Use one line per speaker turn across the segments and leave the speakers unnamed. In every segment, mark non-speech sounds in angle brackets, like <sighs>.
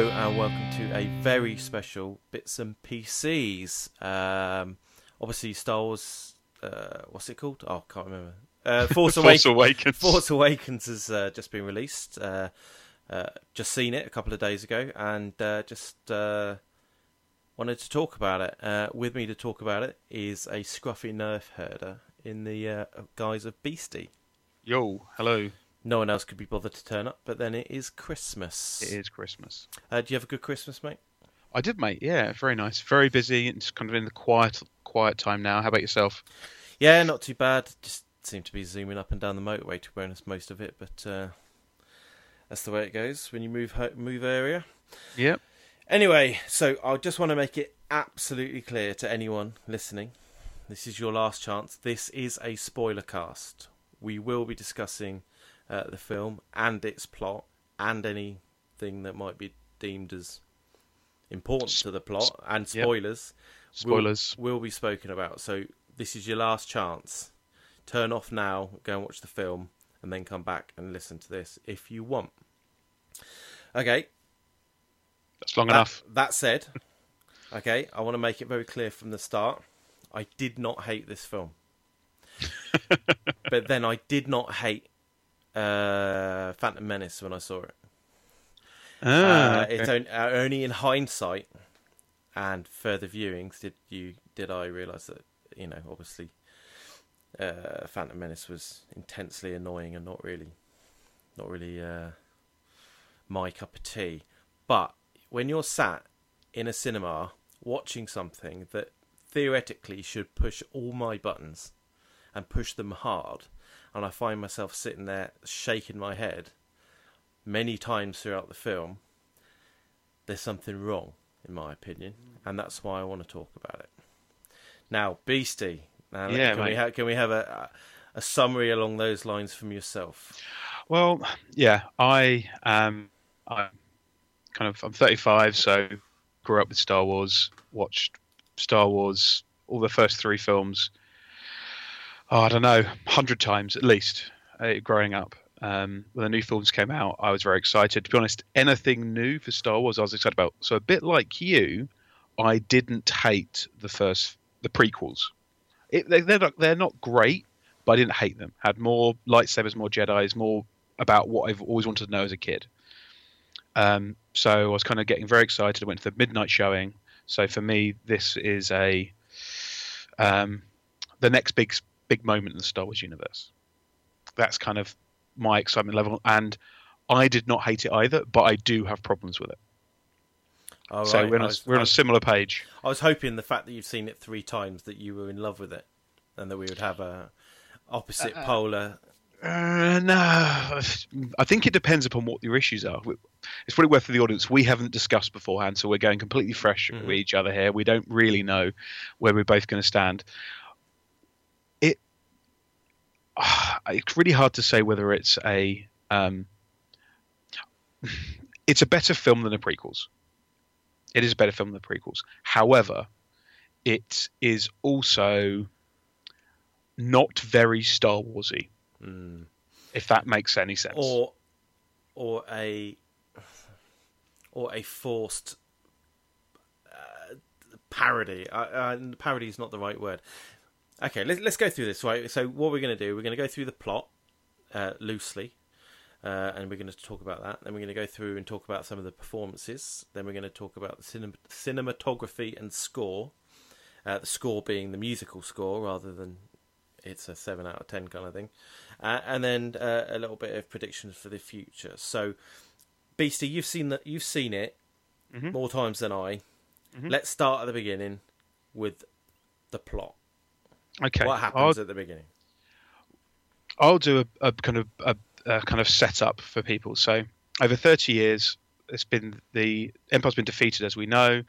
Hello and welcome to a very special Bits and PCs. Um, obviously, Star Wars. Uh, what's it called? Oh, I can't remember. Uh, <laughs> Force,
Force
Awakens.
Awakens.
Force Awakens has uh, just been released. Uh, uh, just seen it a couple of days ago, and uh, just uh, wanted to talk about it. Uh, with me to talk about it is a scruffy nerf herder in the uh, guise of Beastie.
Yo, hello.
No one else could be bothered to turn up, but then it is Christmas.
It is Christmas.
Uh, do you have a good Christmas, mate?
I did, mate. Yeah, very nice. Very busy. It's kind of in the quiet, quiet time now. How about yourself?
Yeah, not too bad. Just seem to be zooming up and down the motorway to be honest, most of it, but uh, that's the way it goes when you move ho- move area.
Yep.
Anyway, so I just want to make it absolutely clear to anyone listening. This is your last chance. This is a spoiler cast. We will be discussing uh, the film and its plot and anything that might be deemed as important to the plot and
Yep.
spoilers.
Spoilers.
will, will be spoken about. So this is your last chance. Turn off now, go and watch the film, and then come back and listen to this if you want. Okay,
That's long
that,
enough.
that said, <laughs> okay, I want to make it very clear from the start. I did not hate this film, <laughs> but then I did not hate uh, Phantom Menace when I saw it.
Ah,
Uh,
okay.
It's on, uh, only in hindsight and further viewings did you did I realise that you know obviously uh, Phantom Menace was intensely annoying and not really not really uh, my cup of tea. But when you're sat in a cinema watching something that theoretically should push all my buttons and push them hard, and I find myself sitting there shaking my head many times throughout the film, there's something wrong, in my opinion, and that's why I want to talk about it. Now, Beastie, now,
Yeah,
can we ha- can we have a a summary along those lines from yourself?
Well, yeah, I um, I'm kind of I'm 35, so grew up with Star Wars. Watched Star Wars, all the first three films. Oh, I don't know, hundred times at least. Uh, growing up, um, when the new films came out, I was very excited. To be honest, anything new for Star Wars, I was excited about. So a bit like you, I didn't hate the first the prequels. It, they, they're not, they're not great, but I didn't hate them. Had more lightsabers, more Jedi's, more about what I've always wanted to know as a kid. Um, so I was kind of getting very excited. I went to the midnight showing. So for me, this is a um, the next big big moment in the Star Wars universe. That's kind of my excitement level, and I did not hate it either, but I do have problems with it.
All
so
right,
we're on a,
was-
we're on
I
a
was-
similar page.
I was hoping the fact that you've seen it three times that you were in love with it, and that we would have a opposite polar.
Uh, no, I think it depends upon what your issues are. It's probably worth for the audience. We haven't discussed beforehand, so we're going completely fresh
Mhm.
with each other here. We don't really know where we're both going to stand. It, <sighs> it's really hard to say whether it's a, um, <sighs> it's a better film than the prequels. It is a better film than the prequels. However, it is also not very Star Warsy
Mm.
if that makes any sense.
or or a or a forced uh, parody. Uh, uh, parody is not the right word. Okay, let's let's go through this. Right. So what we're going to do, we're going to go through the plot uh, loosely. Uh, and we're going to talk about that. Then we're going to go through and talk about some of the performances. Then we're going to talk about the cinem- cinematography and score. Uh, the score being the musical score rather than it's a seven out of ten kind of thing, uh, and then uh, a little bit of predictions for the future. So, Beastie, you've seen that you've seen it
Mhm.
more times than I.
Mhm.
Let's start at the beginning with the plot.
Okay,
What happens
I'll,
at the beginning?
I'll do a, a kind of a, a kind of setup for people. So over 30 years, it's been the Empire's been defeated, as we know.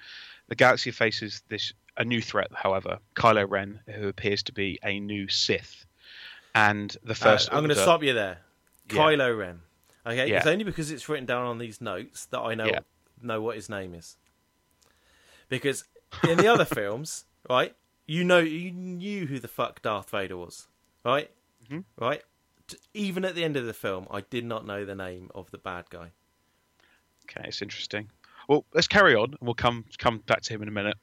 The galaxy faces this a new threat, however, Kylo Ren, who appears to be a new Sith, and the
Uh,
first.
I'm going to stop you there.
Yeah.
Kylo Ren. Okay,
Yeah.
it's only because it's written down on these notes that I know
Yeah.
know what his name is. Because in the other <laughs> films, right, you know, you knew who the fuck Darth Vader was, right,
Mhm.
right. Even at the end of the film, I did not know the name of the bad guy.
Okay, it's interesting. Well, let's carry on, and we'll come come back to him in a minute.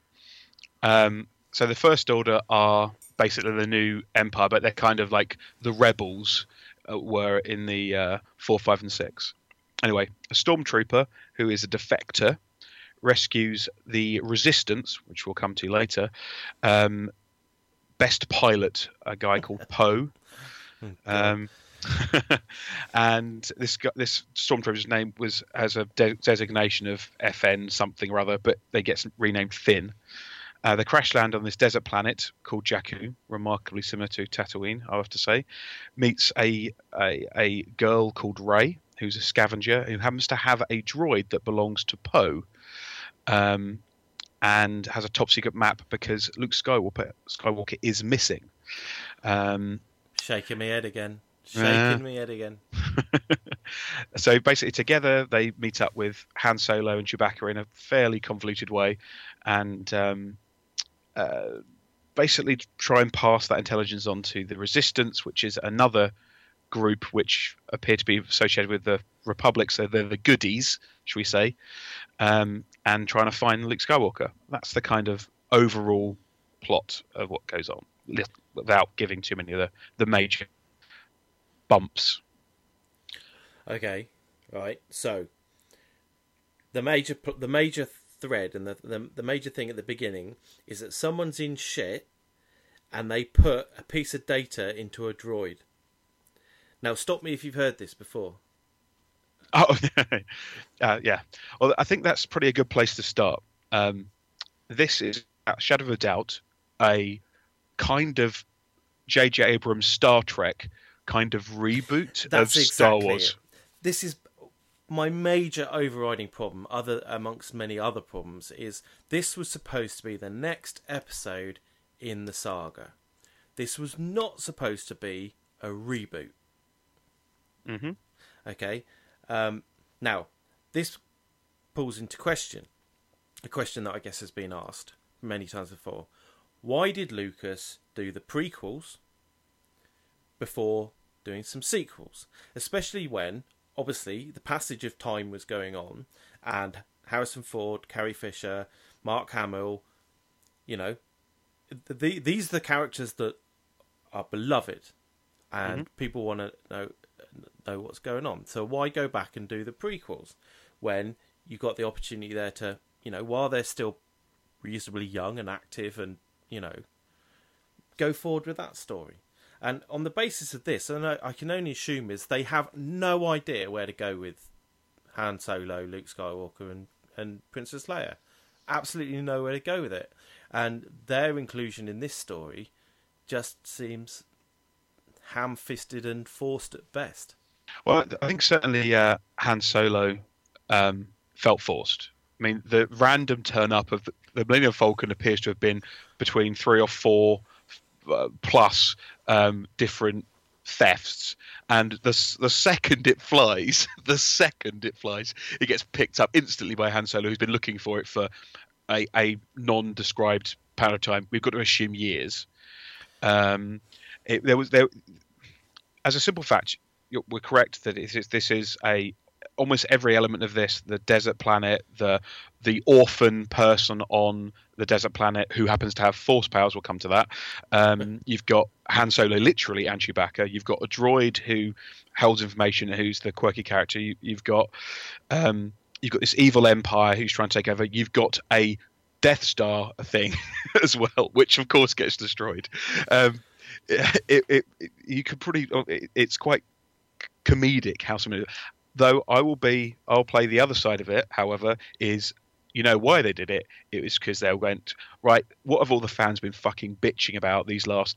Um, so the First Order are basically the new Empire, but they're kind of like the rebels uh, were in the uh, four, five, and six. Anyway, a stormtrooper who is a defector rescues the Resistance, which we'll come to later. Um, best pilot, a guy called <laughs> Poe. Um, <laughs> and this guy, this stormtrooper's name was has a de- designation of FN something or other, but they get renamed Finn. Uh, they crash land on this desert planet called Jakku, remarkably similar to Tatooine, I have to say. Meets a, a, a girl called Rey, who's a scavenger, who happens to have a droid that belongs to Poe. Um, and has a top secret map because Luke Skywalker, Skywalker is missing. Um,
Shaking my head again. Shaking uh, me head again. <laughs>
so basically, together they meet up with Han Solo and Chewbacca in a fairly convoluted way, and um, uh, basically try and pass that intelligence on to the Resistance, which is another group which appear to be associated with the Republic. So they're the goodies, should we say, um, and trying to find Luke Skywalker. That's the kind of overall plot of what goes on, without giving too many of the, the major bumps.
Okay, right. So the major the major thread and the, the the major thing at the beginning is that someone's in shit and they put a piece of data into a droid. Now, stop me if you've heard this before. <laughs>
Oh, <laughs> uh, yeah. Well, I think that's probably a good place to start. Um, this is, shadow of a doubt, a kind of J.J. Abrams Star Trek kind of reboot That's of Star Wars. It.
This is my major overriding problem, other amongst many other problems, is this was supposed to be the next episode in the saga. This was not supposed to be a reboot.
Mm-hmm.
Okay. Um, now, this pulls into question a question that I guess has been asked many times before. Why did Lucas do the prequels before doing some sequels, especially when obviously the passage of time was going on and Harrison Ford, Carrie Fisher, Mark Hamill, you know, the, these are the characters that are beloved and mm-hmm. people want to know know what's going on. So why go back and do the prequels when you got the opportunity there to, you know, while they're still reasonably young and active and, you know, go forward with that story. And on the basis of this, and I, I can only assume is they have no idea where to go with Han Solo, Luke Skywalker, and and Princess Leia. Absolutely nowhere to go with it, and their inclusion in this story just seems ham-fisted and forced at best.
Well, I think certainly uh, Han Solo um, felt forced. I mean, the random turn up of the, the Millennium Falcon appears to have been between three or four uh, plus um, different thefts and the the second it flies <laughs> the second it flies it gets picked up instantly by Han Solo who's been looking for it for a, a non-described period of time we've got to assume years um, it, there was there as a simple fact we're correct that this is a almost every element of this the desert planet the the orphan person on the desert planet who happens to have force powers we'll come to that. Um, you've got han solo literally and chewbacca. You've got a droid who holds information who's the quirky character. You, have got um, you've got this evil empire who's trying to take over. You've got a death star thing <laughs> as well which of course gets destroyed. Um, <laughs> it, it, it, you could pretty oh, it's quite comedic how some though I will be I'll play the other side of it. However, is you know why they did it? It was because they went right. What have all the fans been fucking bitching about these last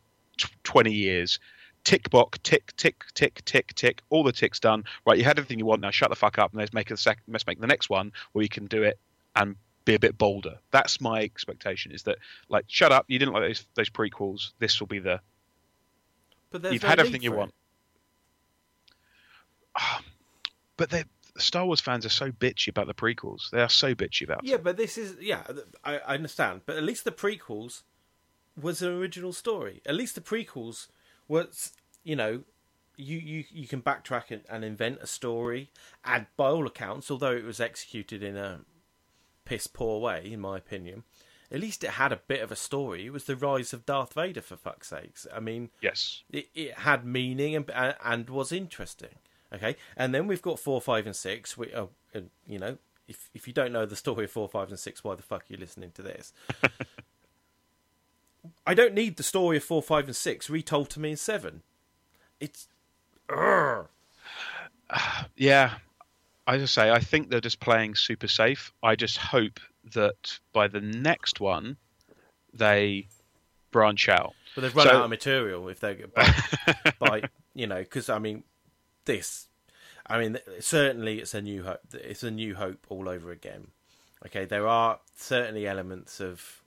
twenty years? Tick box, tick, tick, tick, tick, tick. All the ticks done. Right, you had everything you want. Now shut the fuck up and let's make a second. Let's make the next one where you can do it and be a bit bolder. That's my expectation. Is that like shut up? You didn't like those those prequels. This will be the.
But
you've
no
had everything you
it.
want. Um, but they Star Wars fans are so bitchy about the prequels. They are so bitchy about.
Yeah, but this is yeah, I, I understand. But at least the prequels was an original story. At least the prequels was you know you, you, you can backtrack and, and invent a story, and by all accounts, although it was executed in a piss poor way, in my opinion, at least it had a bit of a story. It was the rise of Darth Vader, for fuck's sakes. I mean,
Yes.
it, it had meaning and, and was interesting. Okay, and then we've got four, five, and six. We, uh, you know, if if you don't know the story of four, five, and six, why the fuck are you listening to this? <laughs> I don't need the story of four, five, and six retold to me in seven. It's, Urgh. <sighs>
Yeah. I just say I think they're just playing super safe. I just hope that by the next one they branch out.
but they've run
So-
out of material if they get by, <laughs> by you know, because I mean, this, I mean, certainly it's a new hope. It's a new hope all over again. Okay, there are certainly elements of.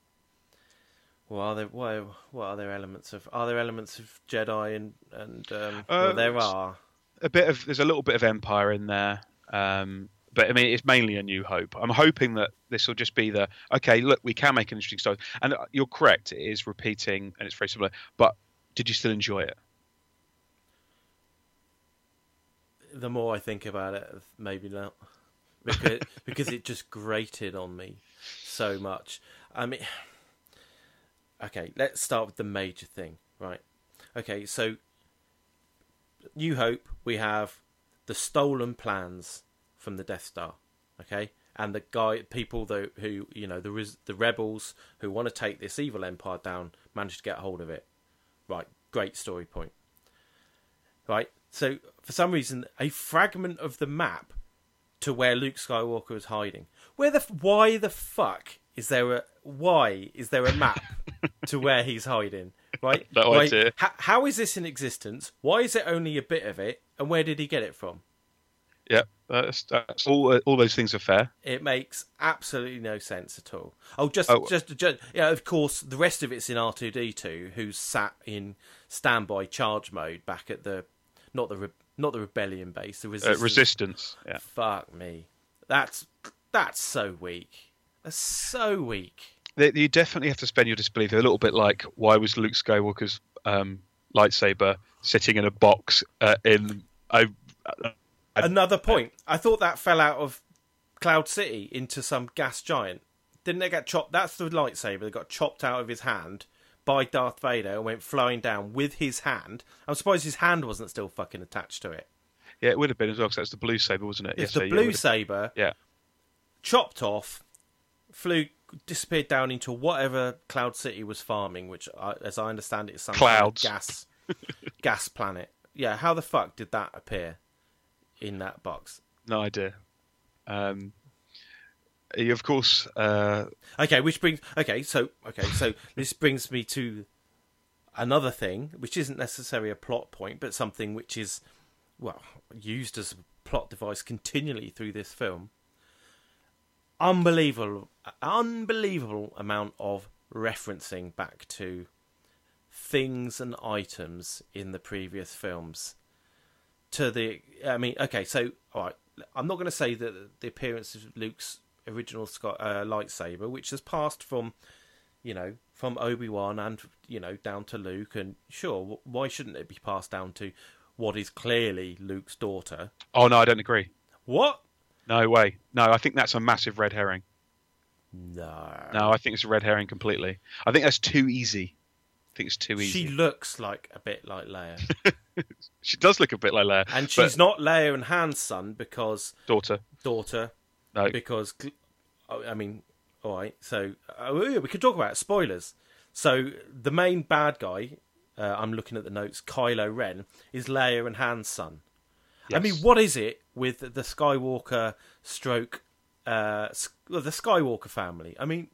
Well, are there what, are- what are there elements of? Are there elements of Jedi and and um, well,
Uh,
there are.
a bit of there's a little bit of Empire in there, um, but I mean it's mainly a New Hope. I'm hoping that this will just be the okay. Look, we can make an interesting story, and uh, you're correct. It is repeating and it's very similar. But did you still enjoy it?
The more I think about it, maybe not, because <laughs> because it just grated on me so much. I mean, okay, let's start with the major thing, right? Okay, so New Hope, we have the stolen plans from the Death Star, okay, and the guy, people that who you know the the rebels who want to take this evil empire down managed to get hold of it. Right, great story point. Right, so for some reason, a fragment of the map to where Luke Skywalker is hiding. Where the why the fuck is there a why is there a map <laughs> to where he's hiding? Right? <laughs>
No
Why-
idea.
ho- how is this in existence? Why is it only a bit of it? And where did he get it from?
Yeah, that's, that's all. All those things are fair.
It makes absolutely no sense at all. Oh, just,
Oh.
just, just, yeah. Of course, the rest of it's in R two D two, who's sat in standby charge mode back at the, not the, re- not the rebellion base, the
Uh,
resistance.
resistance. Yeah.
Fuck me, that's that's so weak. That's so weak.
They- You definitely have to spend your disbelief a little bit like why was Luke Skywalker's um, lightsaber sitting in a box uh, in I,
Another point. I thought that fell out of Cloud City into some gas giant. Didn't it get chopped? That's the lightsaber that got chopped out of his hand by Darth Vader and went flying down with his hand. I'm surprised his hand wasn't still fucking attached to it.
yeah, it would have been as well because that's the blue saber, wasn't it?
It's
Yeah,
the
so,
blue
yeah, it
saber
Yeah,
chopped off, flew, disappeared down into whatever Cloud City was farming, which, I, as I understand it, is some kind of
Clouds.
gas, <laughs> gas planet. Yeah, how the fuck did that appear in that box?
no idea. Um, of course, uh,
Okay, which brings okay, so okay, so <laughs> this brings me to another thing, which isn't necessarily a plot point, but something which is well used as a plot device continually through this film. Unbelievable, unbelievable amount of referencing back to things and items in the previous films. To the, I mean, okay, so all right, I'm not going to say that the appearance of Luke's original Sky, uh, lightsaber, which has passed from, you know, from Obi Wan and you know down to Luke, and sure, why shouldn't it be passed down to what is clearly Luke's daughter?
oh no, I don't agree.
What?
No way. No, I think that's a massive red herring.
No.
No, I think it's a red herring completely. I think that's too easy. I think it's too easy.
She looks like a bit like Leia, <laughs> <laughs>
She does look a bit like Leia.
and she's not Leia and Han's son because
daughter.
daughter
No,
because oh, I mean, all right. So yeah, we could talk about it. spoilers. So the main bad guy, uh, I'm looking at the notes. Kylo Ren is Leia and Han's son. I mean, what is it with the Skywalker stroke, uh, the Skywalker family? I mean,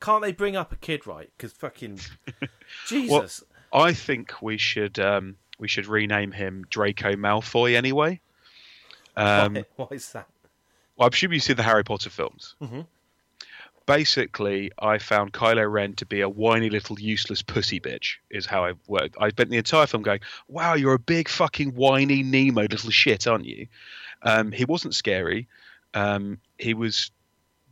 can't they bring up a kid right? Because fucking <laughs> Jesus.
I think we should um, we should rename him Draco Malfoy anyway. Um,
why, why is that?
well, I'm sure you've seen the Harry Potter films.
Mhm.
Basically, I found Kylo Ren to be a whiny little useless pussy bitch. Is how I worked. I spent the entire film going, "Wow, you're a big fucking whiny Nemo little shit, aren't you?" Um, he wasn't scary. Um, he was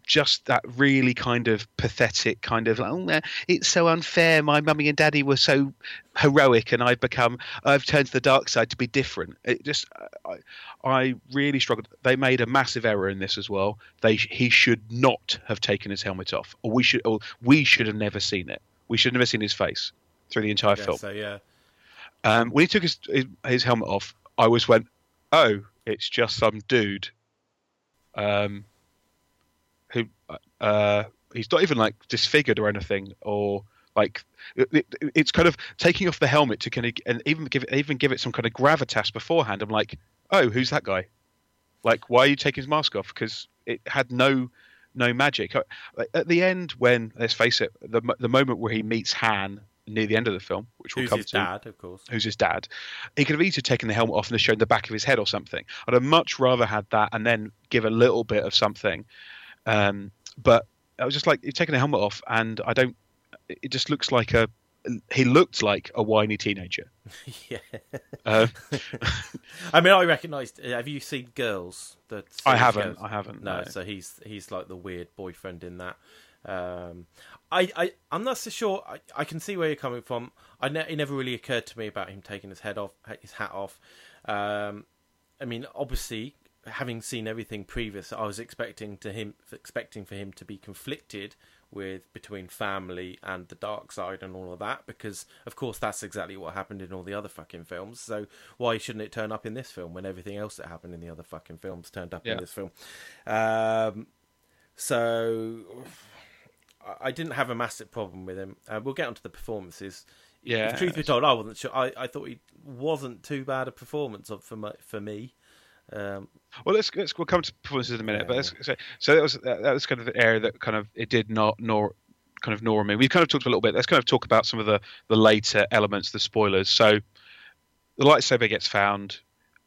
just that really kind of pathetic kind of like, oh, it's so unfair. My mummy and daddy were so heroic, and I've become I've turned to the dark side to be different. It just I, I really struggled. They made a massive error in this as well. They he should not have taken his helmet off, or we should or we should have never seen it. We should have never seen his face through the entire film.
So yeah,
Um, when he took his, his his helmet off, I was went, "Oh, it's just some dude." Um, who uh, he's not even like disfigured or anything, or like it, it, it's kind of taking off the helmet to kind of and even give it even give it some kind of gravitas beforehand. I'm like, "Oh, who's that guy?" Like, why are you taking his mask off? Because it had no no magic. Uh, At the end, when let's face it, the the moment where he meets Han near the end of the film, which we'll
who's
come
his
to,
dad, of course.
who's his dad, he could have easily taken the helmet off and shown the back of his head or something. I'd have much rather had that and then give a little bit of something. Um, but I was just like, you've taken the helmet off, and I don't. It just looks like a. He looked like a whiny teenager. <laughs>
yeah.
Uh, <laughs>
I mean, I recognised. Have you seen Girls? The
I haven't.
Girls?
I haven't.
No,
no.
so he's he's like the weird boyfriend in that. Um, I I I'm not so sure. I, I can see where you're coming from. I ne- it never really occurred to me about him taking his head off, his hat off. Um, I mean, obviously, having seen everything previous, I was expecting to him expecting for him to be conflicted with between family and the dark side and all of that because of course that's exactly what happened in all the other fucking films so why shouldn't it turn up in this film when everything else that happened in the other fucking films turned up
Yeah.
in this film um so I- didn't have a massive problem with him. Uh, we'll get onto the performances.
Yeah.
If truth be told, I wasn't sure. I, I thought he wasn't too bad a performance of- for my, for me. Um,
Well, let's, let's we'll come to performances in a minute.
Yeah,
but let's, so, so that was that, that was kind of the area that kind of it did not nor kind of nor me. We've kind of talked a little bit. Let's kind of talk about some of the the later elements, the spoilers. So the lightsaber gets found,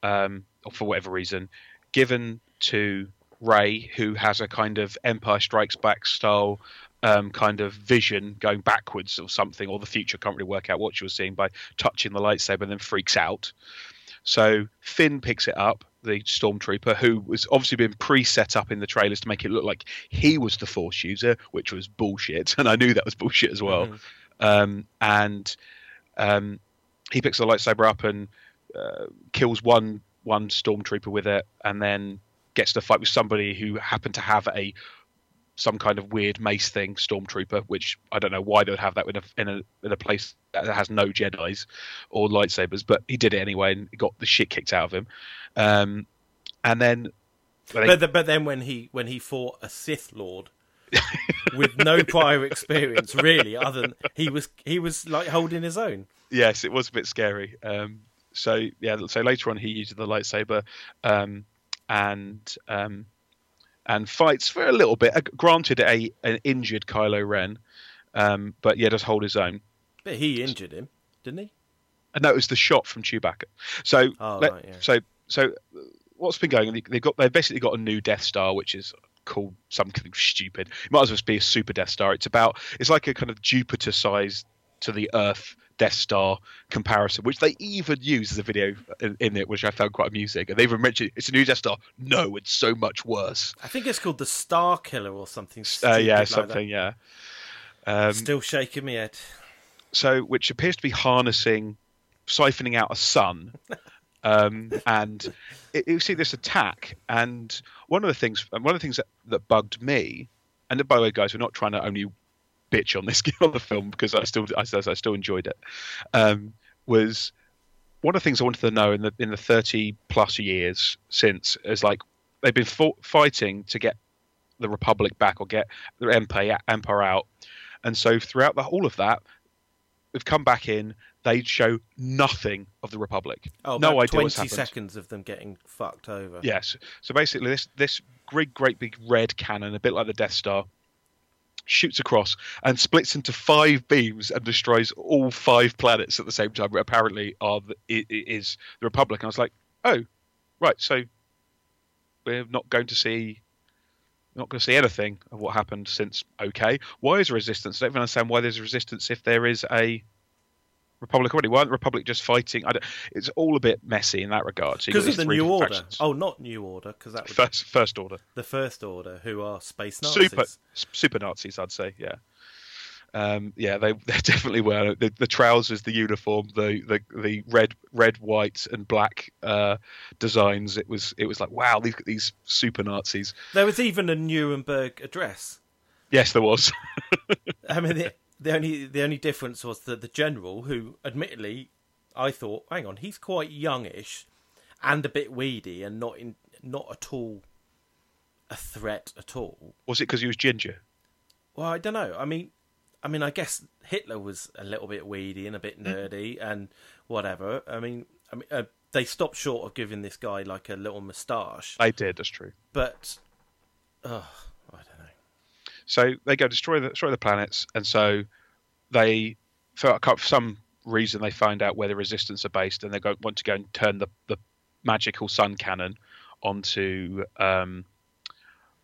um, or for whatever reason, given to Rey, who has a kind of Empire Strikes Back style. Um, kind of vision going backwards or something, or the future. Can't really work out what she was seeing by touching the lightsaber, and then freaks out. So Finn picks it up, the stormtrooper, who was obviously been pre-set up in the trailers to make it look like he was the Force user, which was bullshit, <laughs> and I knew that was bullshit as well.
Mhm.
Um, and um, he picks the lightsaber up and uh, kills one one stormtrooper with it, and then gets to fight with somebody who happened to have a some kind of weird mace thing, stormtrooper, which I don't know why they would have that in a in a in a place that has no Jedi's or lightsabers, but he did it anyway and got the shit kicked out of him. Um, and then when they-
but, the, but then when he when he fought a Sith Lord <laughs> with no prior experience, really, other than he was he was like holding his own.
yes, it was a bit scary. Um, so yeah, so later on he used the lightsaber um, and um, and fights for a little bit. Uh, granted, a an injured Kylo Ren, um, but yeah, does hold his own.
But he injured him, didn't he?
And that was the shot from Chewbacca. So
Oh,
let-
right, yeah.
so so uh, what's been going? on? They- They've got they've basically got a new Death Star, which is called something stupid. It might as well be a super Death Star. It's about it's like a kind of Jupiter size to the Earth Death Star comparison, which they even use as a video in, in it, which I found quite amusing. And they even mentioned it's a new Death Star. No, it's so much worse.
I think it's called the Star Killer or something.
Uh, yeah,
like
something. Yeah. Um,
Still shaking my head.
so which appears to be harnessing, siphoning out a sun, <laughs> um, and it, you see this attack. And one of the things, one of the things that, that bugged me, and by the way, guys, we're not trying to only bitch on this <laughs> on the film because I still, I, I still enjoyed it. Um, was one of the things I wanted to know in the in the thirty plus years since is like they've been fought, fighting to get the Republic back or get the Empire Empire out, and so throughout the whole of that, we've come back in. They show nothing of the Republic.
Oh,
no idea
twenty seconds of them getting fucked over.
Yes. So basically, this this great great big red cannon, a bit like the Death Star, shoots across and splits into five beams and destroys all five planets at the same time. Apparently, are the, is the Republic? And I was like, oh, right. So we're not going to see. Not going to see anything of what happened since. Okay, why is resistance? I don't even understand why there's resistance if there is a Republic already weren't the Republic just fighting. I don't, it's all a bit messy in that regard. So
Because of the New Order.
factions.
Oh, not New Order, because that was
first first order,
the First Order, who are space Nazis.
super super Nazis, I'd say. Yeah, um, yeah, they <laughs> they definitely were. The, the trousers, the uniform, the, the the red red, white, and black uh, designs. It was it was like wow, these these super Nazis.
There was even a Nuremberg address.
Yes, there was. <laughs>
I mean, the, the only the only difference was that the general, who admittedly, I thought, hang on, he's quite youngish, and a bit weedy, and not in not at all a threat at all.
was it because he was ginger?
Well, I don't know. I mean, I mean, I guess Hitler was a little bit weedy and a bit nerdy and whatever. I mean, I mean, uh, they stopped short of giving this guy like a little moustache,
They did. That's true.
but know.
So they go destroy the destroy the planets, and so they for some reason they find out where the resistance are based, and they go want to go and turn the the magical sun cannon onto um,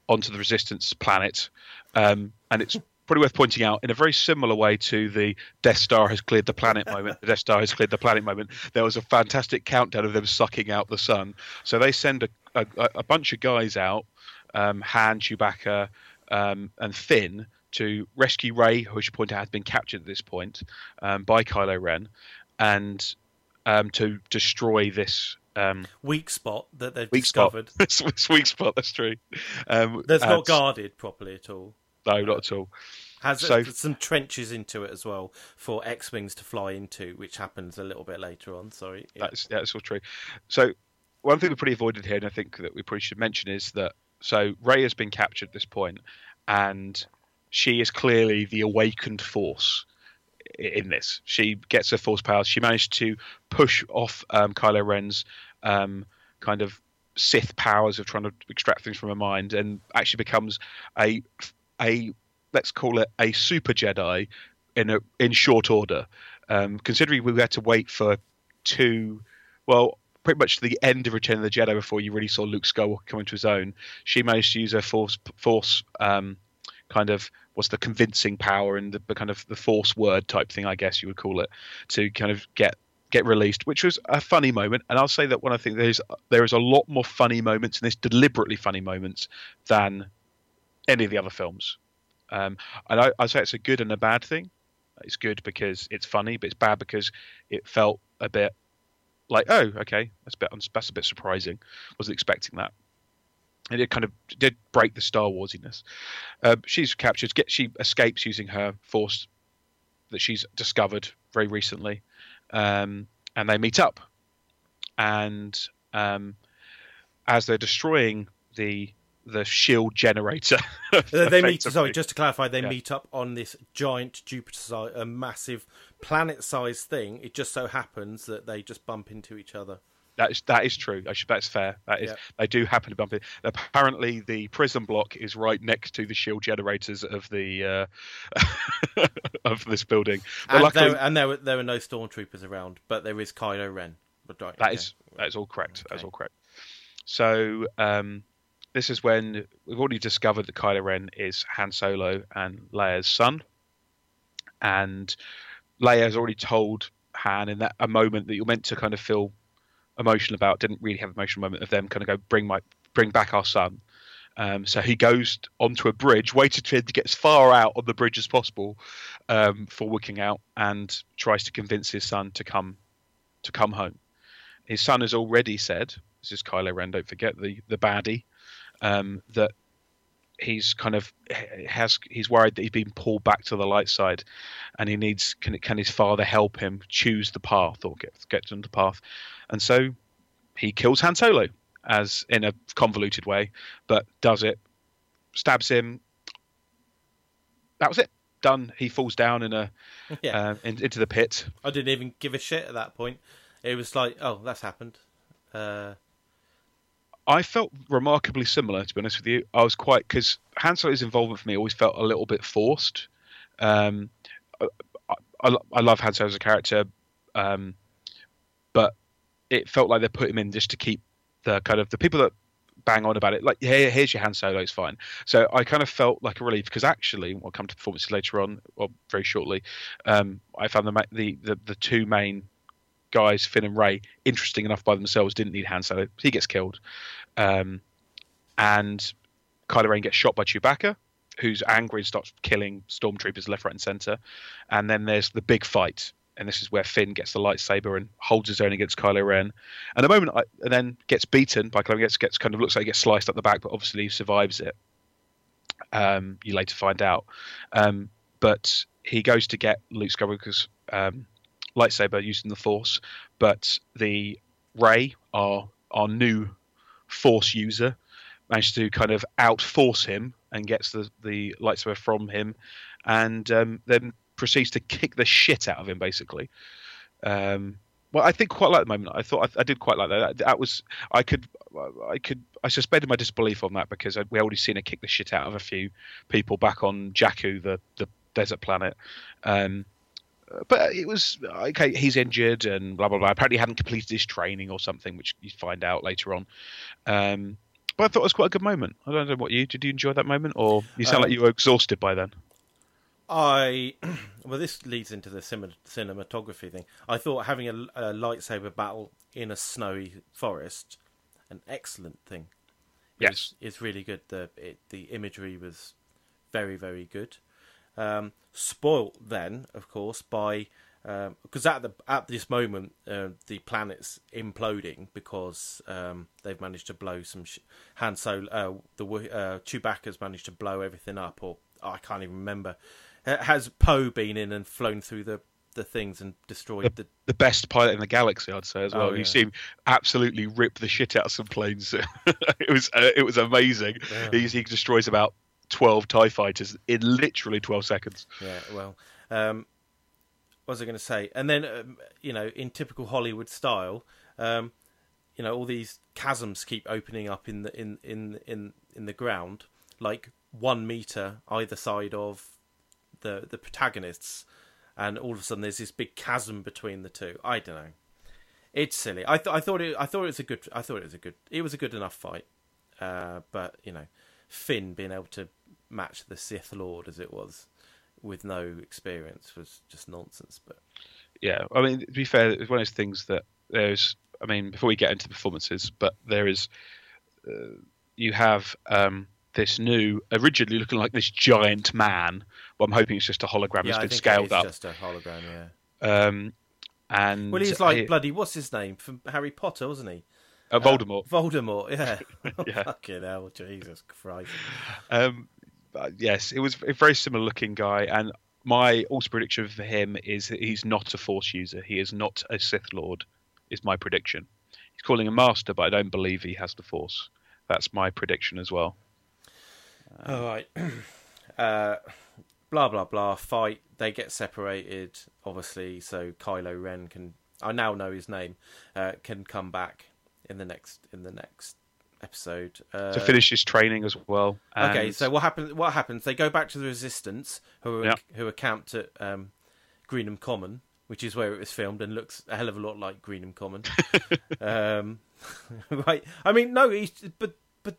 onto the resistance planet, um, and it's probably worth pointing out in a very similar way to the Death Star has cleared the planet <laughs> moment. The Death Star has cleared the planet moment. There was a fantastic countdown of them sucking out the sun. So they send a, a, a bunch of guys out, um, Han, Chewbacca, um, and Finn to rescue Rey, who I should point out has been captured at this point um, by Kylo Ren, and um, to destroy this um,
Weak spot that they've
weak spot.
discovered <laughs>
weak spot. That's true. Um,
that's not guarded properly at all.
No, not at all.
Has
So-
some trenches into it as well for X-wings to fly into, which happens a little bit later on. Sorry, Yeah.
That's yeah, that's all true. So one thing we pretty avoided here, and I think that we probably should mention is that so Rey has been captured at this point, and she is clearly the awakened force in this. She gets her force powers. She managed to push off um, Kylo Ren's um, kind of Sith powers of trying to extract things from her mind, and actually becomes a a let's call it a super Jedi in a in short order. Um, considering we had to wait for two, well, pretty much to the end of Return of the Jedi before you really saw Luke Skywalker come into his own. She managed to use her force, force, um, kind of what's the convincing power and the, the kind of the force word type thing, I guess you would call it, to kind of get get released, which was a funny moment. And I'll say that when I think there's there is a lot more funny moments in this, deliberately funny moments, than any of the other films. Um, and I, I say it's a good and a bad thing. It's good because it's funny, but it's bad because it felt a bit like, oh, okay, that's a bit that's a bit surprising. Wasn't expecting that. And it kind of did break the Star Warsiness. Uh, she's captured. Get she escapes using her force that she's discovered very recently, um, and they meet up. And um, as they're destroying the the shield generator, <laughs>
they meet. Sorry, just to clarify, they
Yeah.
meet up on this giant Jupiter, a massive planet-sized thing. It just so happens that they just bump into each other.
That is that is true. I should, that's fair. That is
Yeah.
they do happen to bump it. Apparently, the prison block is right next to the shield generators of the uh, <laughs> of this building.
And,
luckily,
there, and there, were, there were no stormtroopers around, but there is Kylo Ren. Right,
that
okay.
is that is all correct. That's all correct. So um, this is when we've already discovered that Kylo Ren is Han Solo and Leia's son, and Leia has already told Han in that a moment that you're meant to kind of feel emotional about didn't really have an emotional moment of them kind of go bring my bring back our son. Um, so he goes onto a bridge, waited to get as far out on the bridge as possible um, for working out, and tries to convince his son to come to come home. His son has already said, "This is Kylo Ren. Don't forget the the baddie." Um, that he's kind of has he's worried that he's been pulled back to the light side, and he needs can can his father help him choose the path or get get on the path, and so he kills Han Solo as in a convoluted way, but does it, stabs him. That was it. Done. He falls down in a <laughs>
Yeah,
uh, in, into the pit.
I didn't even give a shit at that point. It was like, oh, that's happened. Uh,
I felt remarkably similar, to be honest with you. I was quite because Han Solo's involvement for me always felt a little bit forced. Um, I, I, I love Han Solo as a character, um, but it felt like they put him in just to keep the kind of the people that bang on about it. Like, here, here's your Han Solo, it's fine. So I kind of felt like a relief because actually, we'll come to performances later on, or very shortly. Um, I found the, the the the two main guys, Finn and Rey, interesting enough by themselves. Didn't need Han Solo. He gets killed, um, and Kylo Ren gets shot by Chewbacca, who's angry and starts killing stormtroopers left, right, and center. And then there's the big fight, and this is where Finn gets the lightsaber and holds his own against Kylo Ren. And the moment, I, and then gets beaten by Kylo, gets gets kind of looks like he gets sliced up the back, but obviously survives it. Um, you later find out, um, but he goes to get Luke Skywalker's um, lightsaber using the Force, but the Rey, our our new Force user, managed to kind of outforce him and gets the the lightsaber from him, and um, then proceeds to kick the shit out of him, basically. Um, well, I think quite like the moment. I thought I, I did quite like that. that. that. was I could I could I suspended my disbelief on that because we already seen her kick the shit out of a few people back on Jakku, the the desert planet. Um, but it was okay. He's injured and blah blah blah. Apparently, he hadn't completed his training or something, which you find out later on. Um, but I thought it was quite a good moment. I don't know what you did. You enjoy that moment, or you sound um, like you were exhausted by then?
I <clears throat> well, this leads into the cinematography thing. I thought having a, a lightsaber battle in a snowy forest, an excellent thing.
Yes,
it's really good. The it, the imagery was very very good. Um, spoilt then, of course, by because um, at the at this moment uh, the planet's imploding because um, they've managed to blow some sh- Han Solo. Uh, the uh, Chewbacca's managed to blow everything up, or oh, I can't even remember. Has Poe been in and flown through the the things and destroyed
the,
the,
the best pilot in the galaxy, I'd say as well. Oh, yeah. You see him absolutely rip the shit out of some planes. <laughs> it was uh, it was amazing. Yeah. He, he destroys about twelve Tie fighters in literally twelve seconds.
Yeah, well, um, what was I going to say? And then, um, you know, in typical Hollywood style, um, you know, all these chasms keep opening up in the in in in in the ground, like one meter either side of the the protagonists, and all of a sudden there's this big chasm between the two. I don't know. It's silly. I thought I thought it I thought it was a good I thought it was a good it was a good enough fight, uh, but you know, Finn being able to match the Sith Lord as it was with no experience was just nonsense. But
yeah, I mean, to be fair, it's one of those things that there's. I mean, before we get into the performances, but there is, uh, you have um, this new, originally looking like this giant man. Well, I'm hoping it's just a hologram
yeah,
that's been scaled up.
Just a hologram,
yeah. Um, and
well, he's like he, bloody what's his name from Harry Potter, wasn't he?
Uh, Voldemort.
Uh, Voldemort, yeah. <laughs> yeah. <laughs> Fucking hell, Jesus Christ.
Um, yes, it was a very similar looking guy, and my also prediction for him is he's not a Force user. He is not a Sith Lord. Is my prediction. He's calling a master, but I don't believe he has the Force. That's my prediction as well.
All right. <clears throat> Uh, blah blah blah. Fight. They get separated, obviously. So Kylo Ren can. I now know his name. Uh, can come back in the next in the next episode uh,
to finish his training as well.
And... Okay, so what happens? What happens? They go back to the Resistance, who are, yeah. who are camped at um, Greenham Common, which is where it was filmed, and looks a hell of a lot like Greenham Common. <laughs> um, <laughs> right? I mean, no, but but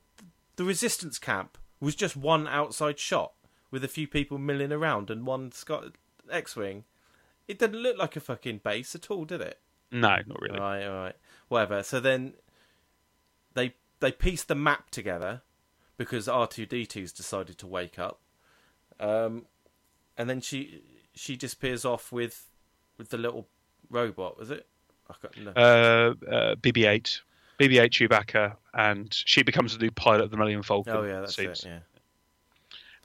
the Resistance camp was just one outside shot with a few people milling around and one Scott X-wing. It didn't look like a fucking base at all, did it?
No, not really.
All right, all right, whatever. So then they they piece the map together because R two D 2s decided to wake up, um, and then she she disappears off with with the little robot. Was it?
I no. uh, uh, BB-8, BB-8 Chewbacca, and she becomes the new pilot of the Millennium Falcon.
Oh yeah, that's seems. it. Yeah.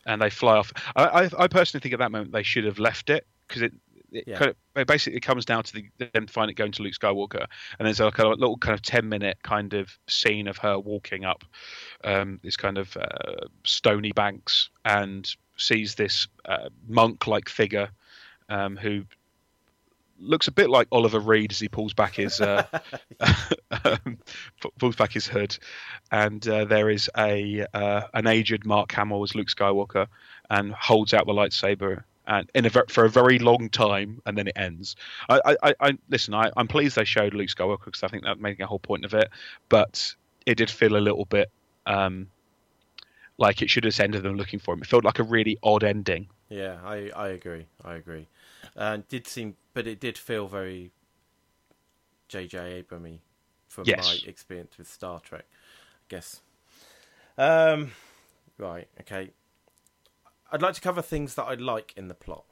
And they fly off. I, I, I personally think at that moment they should have left it because it it, yeah. kind of, it basically comes down to the, them finding going to Luke Skywalker, and there's like a little kind of ten minute kind of scene of her walking up um, this kind of uh, stony banks and sees this uh, monk like figure um, who looks a bit like Oliver Reed as he pulls back his uh, <laughs> <laughs> um, pulls back his hood, and uh, there is a uh, an aged Mark Hamill as Luke Skywalker and holds out the lightsaber and in a for a very long time, and then it ends. I, I, I listen. I, am pleased they showed Luke Skywalker because I think that making a whole point of it, but it did feel a little bit um, like it should have ended them looking for him. It felt like a really odd ending.
Yeah, I I agree. I agree. And did seem, but it did feel very J.J. Abramy from
Yes.
my experience with Star Trek. I guess. Um, right. Okay. I'd like to cover things that I like in the plot.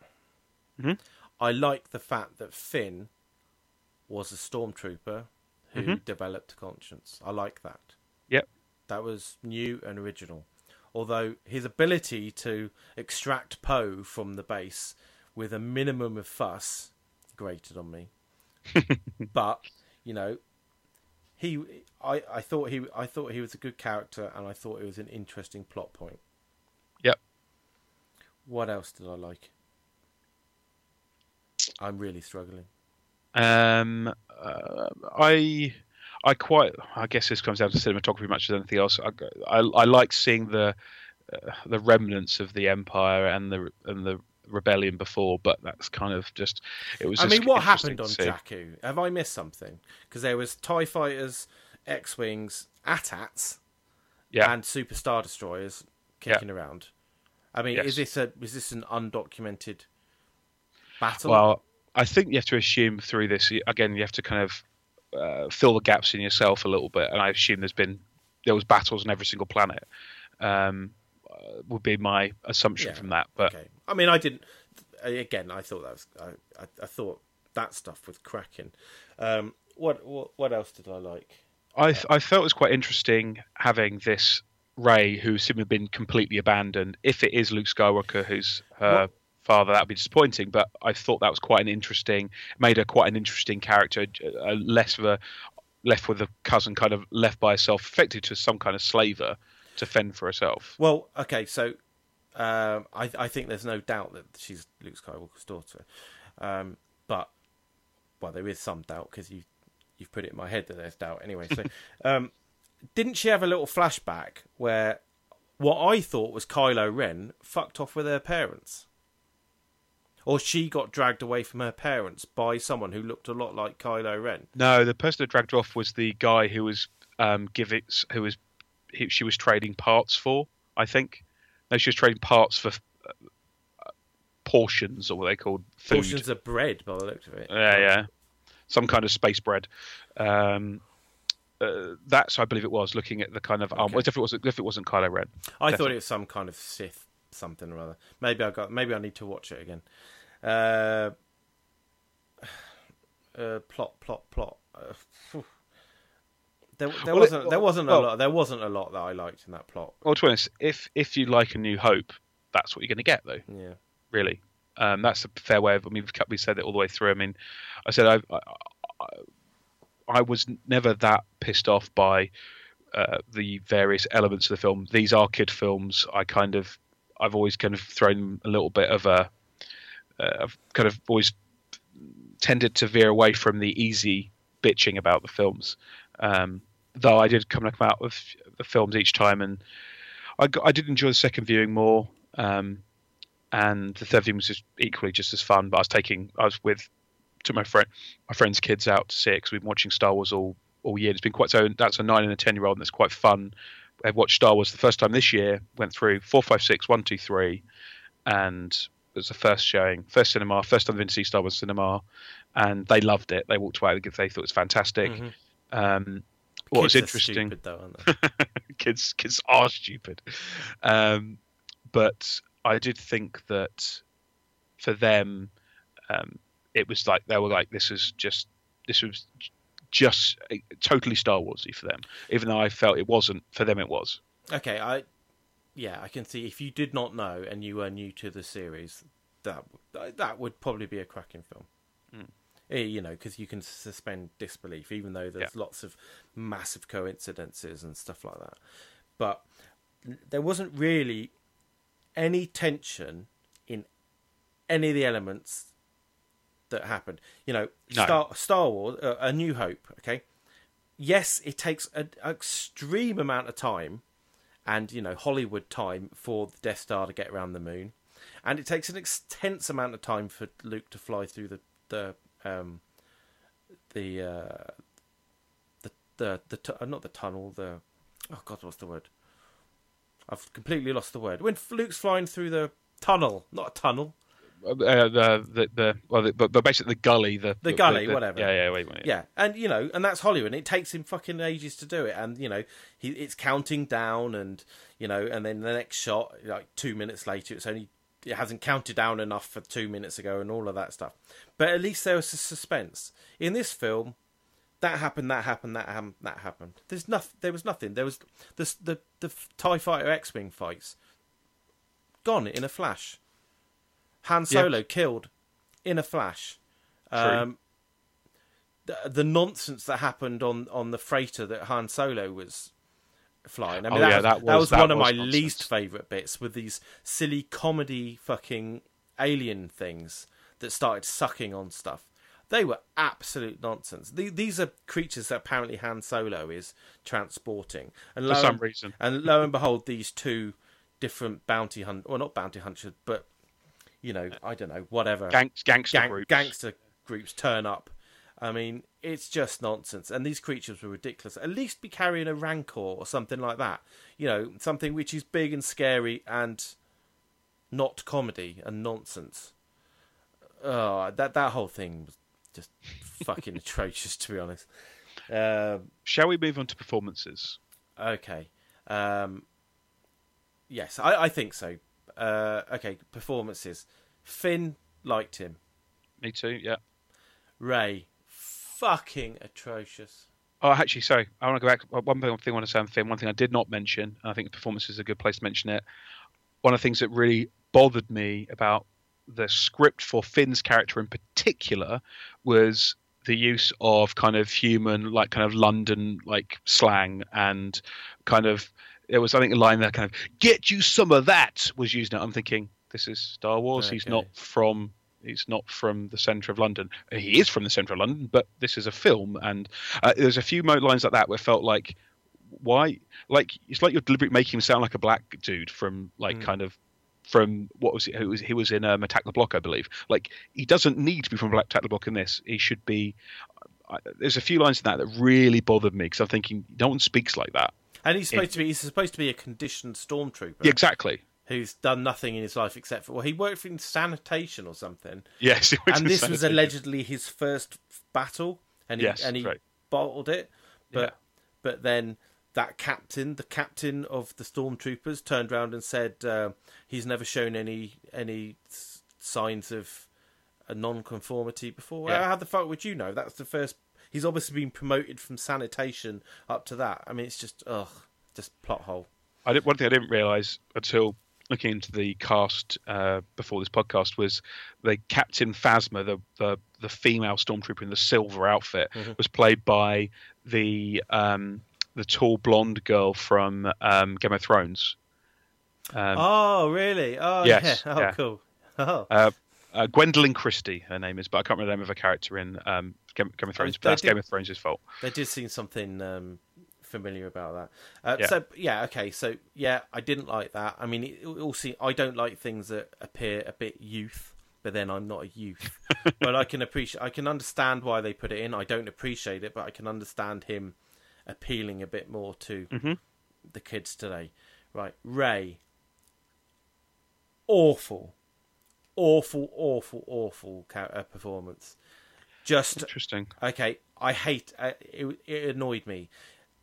Mhm.
I like the fact that Finn was a stormtrooper who
Mhm.
developed a conscience. I like that.
Yep.
That was new and original. Although his ability to extract Poe from the base with a minimum of fuss grated on me. <laughs> but you know, he, I, I thought he, I thought he was a good character, and I thought it was an interesting plot point. What else did I like? I'm really struggling.
Um, uh, I I quite I guess this comes down to cinematography much as anything else. I I, I like seeing the uh, the remnants of the empire and the and the rebellion before, but that's kind of just it was.
I mean, what happened on. Jakku? Have I missed something? Because there was Tie fighters, X wings, ATATs,
Yeah,
and Super Star Destroyers kicking around. I mean, is this a is this an undocumented battle?
well, I think you have to assume through this again. You have to kind of uh, fill the gaps in yourself a little bit, and I assume there's been there was battles on every single planet. Um, uh, would be my assumption
Yeah.
from that, but
okay. I mean, I didn't. Again, I thought that was. I, I, I thought that stuff was cracking. Um, what what what else did I like?
I I felt it was quite interesting having this Rey who seemed to have been completely abandoned. If it is Luke Skywalker who's her
What-
father, that would be disappointing. But I thought that was quite an interesting, made her quite an interesting character, uh, less of a left with a cousin, kind of left by herself, affected to some kind of slaver to fend for herself.
Well, okay, so um, I, I think there's no doubt that she's Luke Skywalker's daughter, um, but well, there is some doubt because you you've put it in my head that there's doubt anyway. So, <laughs> um, didn't she have a little flashback where what I thought was Kylo Ren fucked off with her parents? Or she got dragged away from her parents by someone who looked a lot like Kylo Ren.
No, the person that dragged her off was the guy who was um, giving, who was he, she was trading parts for. I think. No, she was trading parts for uh, portions, or what they called food.
Portions of bread, by the look of it.
Yeah, yeah, some kind of space bread. Um, uh, that's I believe it was. Looking at the kind of um,
Okay.
well, if it wasn't if it wasn't Kylo Ren.
I thought it was some kind of Sith something or other. Maybe I got. Maybe I need to watch it again. Uh, <sighs> uh, plot, plot, plot. Uh, <sighs> there, there
Well,
wasn't. there wasn't
well-
a lot. There wasn't a lot that I liked in that plot.
Well, to be honest, if if you like A New Hope, that's what you're going to get, though.
Yeah.
Really, um, that's a fair way of. I mean, we've, we said it all the way through. I mean, I said I I, I, I was never that pissed off by uh, the various elements of the film. These are kid films. I kind of I've always kind of thrown a little bit of a uh, I've kind of always tended to veer away from the easy bitching about the films. Um, though I did come out with the films each time, and I, got, I did enjoy the second viewing more. Um, and the third viewing was just equally just as fun. But I was taking I was with took my friend my friend's kids out to see it 'cause we've been watching Star Wars all all year. It's been quite so that's a nine and a ten year old, and it's quite fun. I've watched Star Wars the first time this year. Went through four, five, six, one, two, three, and it was the first showing, first cinema, first time I've been to see Star Wars cinema, and they loved it. They walked away; they thought it was fantastic.
Mhm.
Um, what was
Kids
interesting,
stupid, though, <laughs>
kids kids are stupid, um, but I did think that for them, um, it was like they were like this is just this was just uh, totally Star Warsy for them, even though I felt it wasn't for them. It was.
okay, I. Yeah, I can see if you did not know and you were new to the series, that that would probably be a cracking film.
Mm.
Eh, You know, because you can suspend disbelief, even though there's lots of massive coincidences and stuff like that. But there wasn't really any tension in any of the elements that happened. You know,
No.
Star Star Wars, uh, A New Hope. Okay, yes, it takes an extreme amount of time, and you know Hollywood time for the Death Star to get around the moon, and it takes an intense amount of time for Luke to fly through the the um, the uh, the the the tu- uh, not the tunnel the oh god what's the word I've completely lost the word. When Luke's flying through the tunnel, not a tunnel.
Uh, the the the well, the, but, but basically the gully, the
The gully, whatever.
Yeah, yeah, wait, wait.
Yeah, and you know, and that's Hollywood. It takes him fucking ages to do it, and you know, he it's counting down, and you know, and then the next shot, like two minutes later, it's only it hasn't counted down enough for two minutes ago, and all of that stuff. But at least there was a suspense in this film. That happened. That happened. That happened. That happened. There's nothing. There was nothing. There was the the the Tie Fighter X Wing fights gone in a flash. Han Solo
Yeah.
killed in a flash. Um, the, the nonsense that happened on, on the freighter that Han Solo was flying. I mean,
Oh,
that,
yeah,
was,
that
that
was-
was
that
one of my
nonsense.
least favourite bits with these silly comedy fucking alien things that started sucking on stuff. They were absolute nonsense. The- These are creatures that apparently Han Solo is transporting, and
For
lo
some
and-
reason.
and lo and behold, these two different bounty hunt, well, not bounty hunters, but you know, I don't know, whatever
Gangs, gangster
gang-
groups.
gangster groups turn up. I mean, it's just nonsense. And these creatures were ridiculous. At least be carrying a rancor or something like that. You know, something which is big and scary and not comedy and nonsense. Oh, that that whole thing was just <laughs> fucking atrocious, to be honest. Um,
Shall we move on to performances?
Okay. Um, yes, I, I think so. Uh, okay, performances. Finn liked him.
Me too. Yeah.
Rey, fucking atrocious.
Oh, actually, sorry. I want to go back. One thing I want to say on Finn. One thing I did not mention. and I think the performance is a good place to mention it. One of the things that really bothered me about the script for Finn's character in particular was the use of kind of human, like kind of London like slang and kind of there was I think a line there kind of "get you some of that" was used. Now I'm thinking this is Star Wars. He's not from he's not from the centre of London. He is from the centre of London, but this is a film, and uh, there's a few lines like that where it felt like why like it's like you're deliberately making him sound like a black dude from like
Mm.
kind of from what was it? Who was he was in um, Attack the Block, I believe. Like he doesn't need to be from Black Attack the Block in this. He should be. I, there's a few lines in that that really bothered me because I'm thinking no one speaks like that.
And he's supposed to be he's supposed to be a conditioned stormtrooper
exactly.
who's done nothing in his life except for well, he worked in sanitation or something.
Yes. <laughs> it
and this was allegedly his first battle and he
Yes,
and he
right.
bottled it. But
Yeah.
but then that captain, the captain of the stormtroopers, turned around and said uh, he's never shown any any signs of a non-conformity before.
Yeah.
How the fuck would you know? That's the first. He's obviously been promoted from sanitation up to that. I mean, it's just ugh, just plot hole.
I did, one thing I didn't realise until looking into the cast uh, before this podcast was the Captain Phasma, the, the the female stormtrooper in the silver outfit,
Mhm.
was played by the um, the tall blonde girl from um, Game of Thrones. Um,
oh, really? Oh,
yes,
yeah. <laughs> Oh,
yeah.
cool. <laughs> Oh.
uh, uh, Gwendoline Christie, her name is, but I can't remember the name of her character in um, Game, Game of Thrones.
they
But that's
did-
Game of Thrones' fault.
There did seem something um, familiar about that. Uh,
Yeah.
So yeah, okay. So yeah, I didn't like that. I mean, it, seem, I don't like things that appear a bit youth, but then I'm not a youth. <laughs> but I can appreciate, I can understand why they put it in. I don't appreciate it, but I can understand him appealing a bit more to
Mhm.
the kids today. Right, Rey. Awful, awful, awful, awful uh, performance. Just
Interesting.
okay i hate uh, it, it annoyed me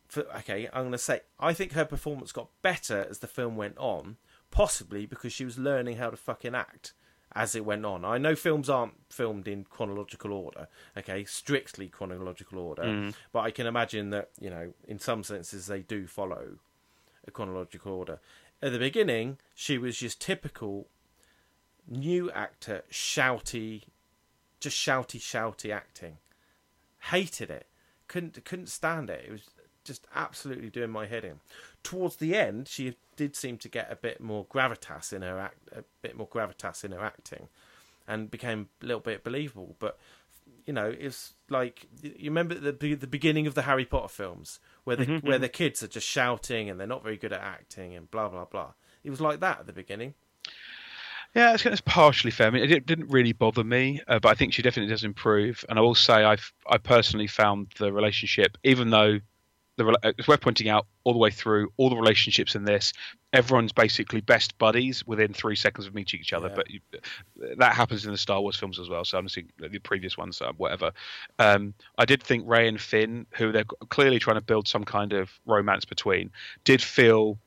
For, okay i'm going to say i think her performance got better as the film went on possibly because she was learning how to fucking act as it went on i know films aren't filmed in chronological order okay strictly chronological order but i can imagine that you know in some senses they do follow a chronological order at the beginning she was just typical new actor shouty just shouty shouty acting. Hated it. Couldn't couldn't stand it. It was just absolutely doing my head in. Towards the end she did seem to get a bit more gravitas in her act a bit more gravitas in her acting and became a little bit believable. But you know it's like you remember the the beginning of the Harry Potter films where the mm-hmm, where mm-hmm. the kids are just shouting and they're not very good at acting and blah blah blah. It was like that at the beginning
Yeah, it's, it's partially fair. I mean, it didn't- really bother me, uh, but I think she definitely does improve. And I will say, I've I personally found the relationship, even though the it's worth pointing out all the way through all the relationships in this. Everyone's basically best buddies within three seconds of meeting each other.
Yeah.
But you, that happens in the Star Wars films as well. So I'm seeing the previous ones, uh, whatever. Um, I did think Rey and Finn, who they're clearly trying to build some kind of romance between, did feel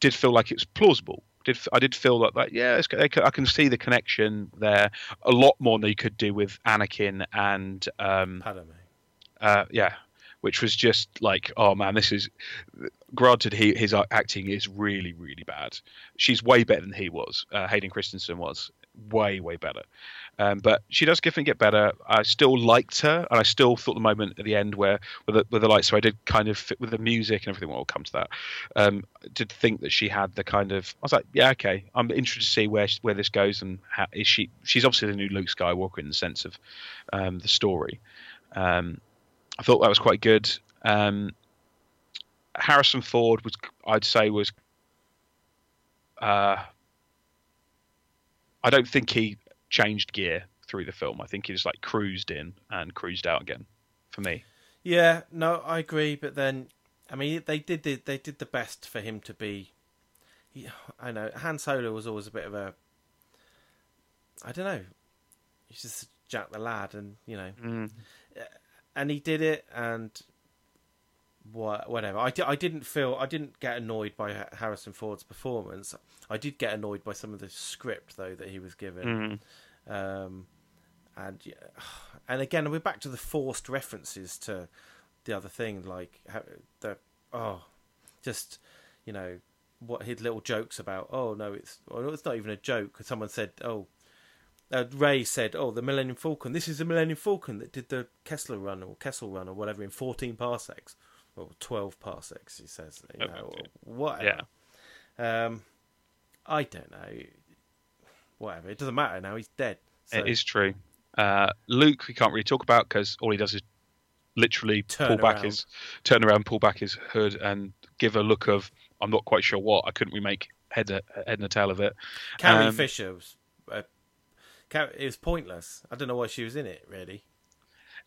did feel like it was plausible. Did I did feel like that? Yeah, it's, I can- I can see the connection there a lot more than you could do with Anakin and um,
Padme.
uh, yeah, which was just like, oh man, this is. Granted, he his acting is really really bad. She's way better than he was. Uh, Hayden Christensen was way way better. Um, but she does definitely get better. I still liked her, and I still thought the moment at the end where with the, with the lights. So I did kind of fit with the music and everything. We'll come to that. Um, did think that she had the kind of. I was like, yeah, okay. I'm interested to see where where this goes and how is she. She's obviously the new Luke Skywalker in the sense of um, the story. Um, I thought that was quite good. Um, Harrison Ford was, I'd say, was. Uh, I don't think he changed gear through the film. I think he just like cruised in and cruised out again. For me,
Yeah, no, I agree. But then, I mean, they did the, they did the best for him to be. he- I know Han Solo was always a bit of a. I don't know. He's just Jack the lad, and you know,
mm.
and he did it, and what, whatever. I, di- I didn't feel I didn't get annoyed by Ha- Harrison Ford's performance. I did get annoyed by some of the script though that he was given.
Mm.
Um, and yeah, <sighs> and again, we're back to the forced references to the other thing, like the oh, just you know what his little jokes about. Oh no, it's well, it's not even a joke. Someone said, oh. Uh, Rey said, "Oh, the Millennium Falcon. This is the Millennium Falcon that did the Kessler run or Kessel run or whatever in 14 parsecs, or 12 parsecs." He says, you know,
Okay.
or whatever. Um, I don't know. Whatever. It doesn't matter now. He's dead. So
It is true. Uh, Luke, we can't really talk about because all he does is literally
Turn
pull back
around.
his turn around, pull back his hood, and give a look of I'm not quite sure what. I couldn't remake head head and a tail of it.
Carrie
Um,
Fisher was. Uh, it was pointless. I don't know why she was in it. Really.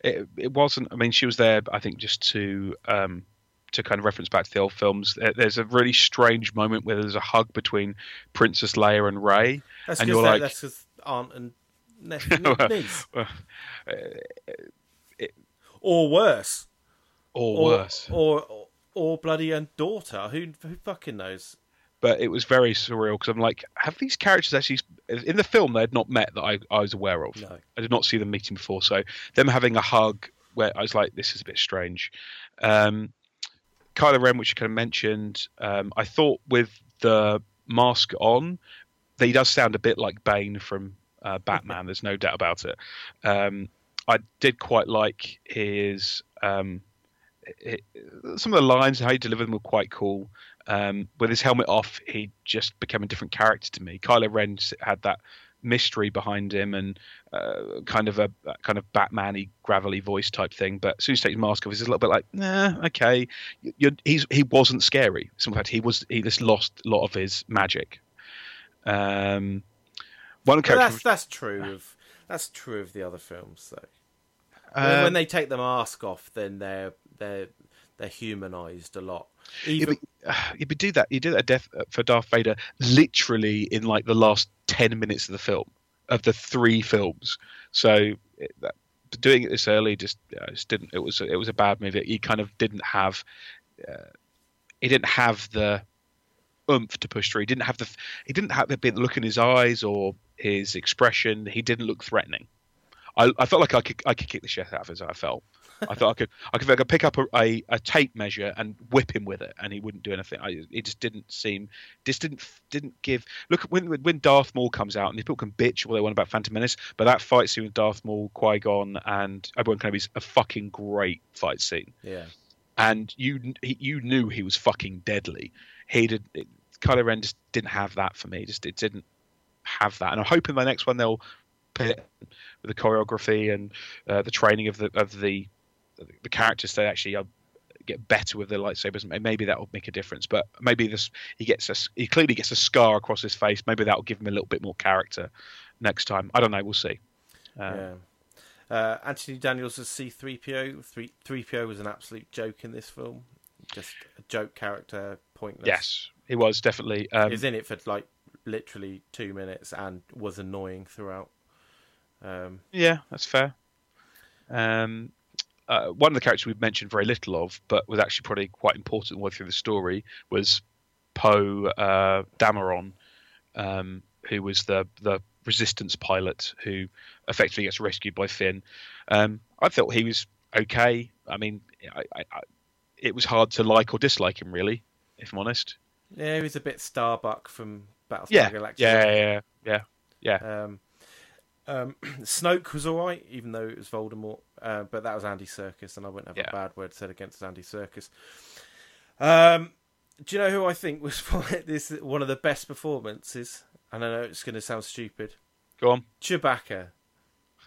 It, it wasn't. I mean, she was there, I think, just to um, to kind of reference back to the old films. There's a really strange moment where there's a hug between Princess Leia and Rey.
That's
And you're like-
that's because aunt and ne- <laughs>
Well,
niece,
Uh,
or worse,
or
or
worse,
or, or or bloody and daughter. Who who fucking knows?
But it was very surreal because I'm like, have these characters actually in the film they had not met that I, I was aware of?
No.
I did not see them meeting before, so them having a hug where I was like, this is a bit strange. Um, Kylo Ren, which you kind of mentioned, um, I thought with the mask on, he does sound a bit like Bane from uh, Batman. there's no doubt about it. Um, I did quite like his um, it, some of the lines and how he delivered them were quite cool. Um, with his helmet off, he just became a different character to me. Kylo Ren had that mystery behind him and uh, kind of a a kind of Batman-y, gravelly voice type thing. But as soon as he takes his mask off, he's a little bit like, nah, okay. You- You're, he's he wasn't scary. In fact, he was he just lost a lot of his magic. Um, one
But
character,
that's that's true of that's true of the other films though. When-
um,
when they take the mask off, then they're they're they're humanized a lot.
Yeah, but, you do that. You do that death uh, for Darth Vader literally in like the last ten minutes of the film, of the three films. So it, that, doing it this early just, uh, just didn't. It was it was a bad movie. He kind of didn't have. Uh, he didn't have the oomph to push through. He didn't have the. He didn't have the look in his eyes or his expression. He didn't look threatening. I, I felt like I could I could kick the shit out of him. I felt. I thought I could I could, I could pick up a, a, a tape measure and whip him with it, and he wouldn't do anything. I, it just didn't seem. Just didn't didn't give. Look when when Darth Maul comes out, and people can bitch all they want about Phantom Menace, but that fight scene with Darth Maul, Qui Gon, and Obi Wan Kenobi is a fucking great fight scene.
yeah,
And you you knew he was fucking deadly. He did. It, Kylo Ren just didn't have that for me. Just it didn't have that. And I'm hoping the next one they'll put with the choreography and uh, the training of the of the the characters to actually uh, get better with their lightsabers. and Maybe that will make a difference. But maybe this he gets a he clearly gets a scar across his face. Maybe that will give him a little bit more character next time. I don't know. We'll see. Um,
yeah. Uh, Anthony Daniels as C3PO. 3, 3PO was an absolute joke in this film. Just a joke character, pointless.
Yes, he was definitely. Um,
he was in it for like literally two minutes and was annoying throughout. Um,
yeah, that's fair. Um, uh, one of the characters we've mentioned very little of, but was actually probably quite important way through the story, was Poe uh, Dameron, um, who was the the resistance pilot who effectively gets rescued by Finn. Um, I thought he was okay. I mean, I, I, I, it was hard to like or dislike him, really, if I'm honest.
Yeah, he was a bit Starbuck from Battlestar
yeah.
Galactica.
Yeah, yeah, yeah, yeah.
Um, <clears throat> um, <clears throat> Snoke was all right, even though it was Voldemort. Uh, but that was Andy Serkis, and I wouldn't have
Yeah.
a bad word said against Andy Serkis. Um, do you know who I think was <laughs> this one of the best performances? And I know it's going to sound stupid.
Go on.
Chewbacca.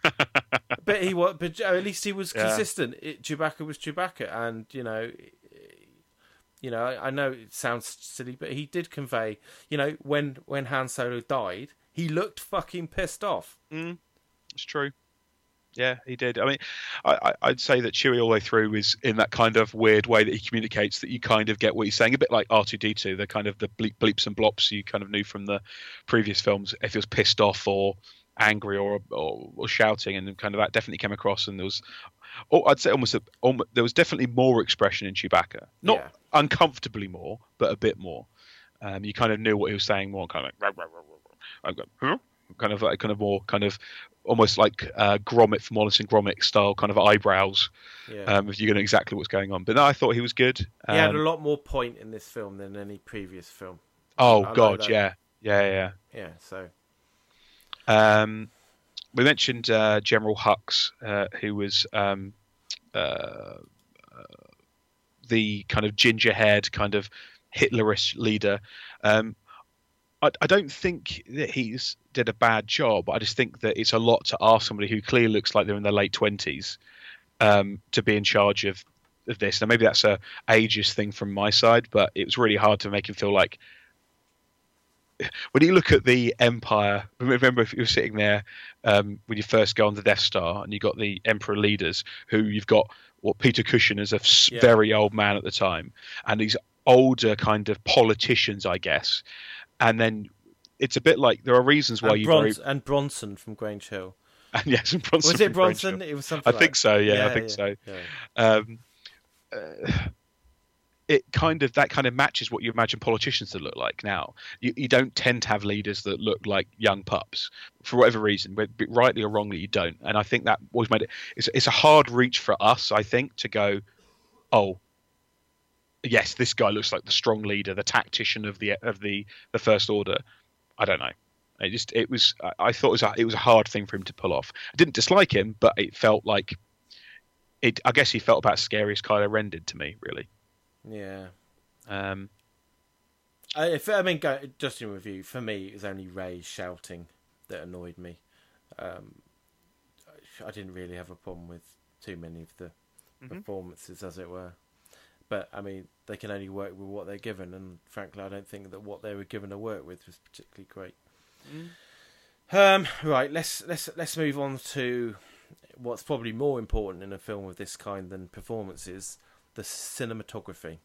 <laughs> but he was, but at least he was
Yeah.
consistent. It, Chewbacca was Chewbacca, and you know, you know, I, I know it sounds silly, but he did convey. You know, when when Han Solo died, he looked fucking pissed off.
Mm, it's true. Yeah, he did. I mean, I, I'd say that Chewie all the way through is in that kind of weird way that he communicates that you kind of get what he's saying, a bit like R two D two, the kind of the bleep, bleeps and blops you kind of knew from the previous films. If he was pissed off or angry or or, or shouting, and kind of that definitely came across. And there was, oh, I'd say almost, a, almost there was definitely more expression in Chewbacca, not
Yeah.
uncomfortably more, but a bit more. Um, you kind of knew what he was saying more, kind of like, "Rah, rah, rah, rah, rah." I'm going, huh? Kind of like kind of more kind of almost like uh, Gromit from Wallace and Gromit style kind of eyebrows.
Yeah,
Um, if you know exactly what's going on, but no, I thought he was good.
he had a
Um,
lot more point in this film than any previous film.
oh
I
god, yeah, yeah, yeah.
Yeah, so
Um, we mentioned uh, General Hux, uh, who was um, uh, uh, the kind of ginger-haired, kind of Hitlerish leader. Um, I, I don't think that he's did a bad job. I just think that it's a lot to ask somebody who clearly looks like they're in their late twenties um, to be in charge of, of this. Now maybe that's a ageist thing from my side, but it was really hard to make him feel like when you look at the Empire, remember if you were sitting there um, when you first go on the Death Star and you've got the Emperor leaders who you've got what Peter Cushing as a
Yeah.
very old man at the time, and these older kind of politicians, I guess, and then it's a bit like there are reasons why
and,
you very
and Bronson from Grange Hill. <laughs>
and yes, and Bronson
Was it Bronson? It was something.
I
something.
think so. Yeah, I think so.
yeah.
Um, uh, it kind of that kind of matches what you imagine politicians to look like now. You, you don't tend to have leaders that look like young pups for whatever reason, whether rightly or wrongly. You don't, and I think that always made it. It's, it's a hard reach for us, I think, to go, oh, yes, this guy looks like the strong leader, the tactician of the of the the First Order. I don't know. It just it was I- thought it was a, it was a hard thing for him to pull off. I didn't dislike him, but it felt like it. I guess he felt about as scary as Kylo Ren did to me, really.
Yeah.
Um,
I, if, I mean, go, just in review, for me, it was only Rey shouting that annoyed me. Um, I- didn't really have a problem with too many of the
Mhm.
performances, as it were. But I mean, they can only work with what they're given, and frankly, I don't think that what they were given to work with was particularly great. Um, right, let's let's let's move on to what's probably more important in a film of this kind than performances: the cinematography.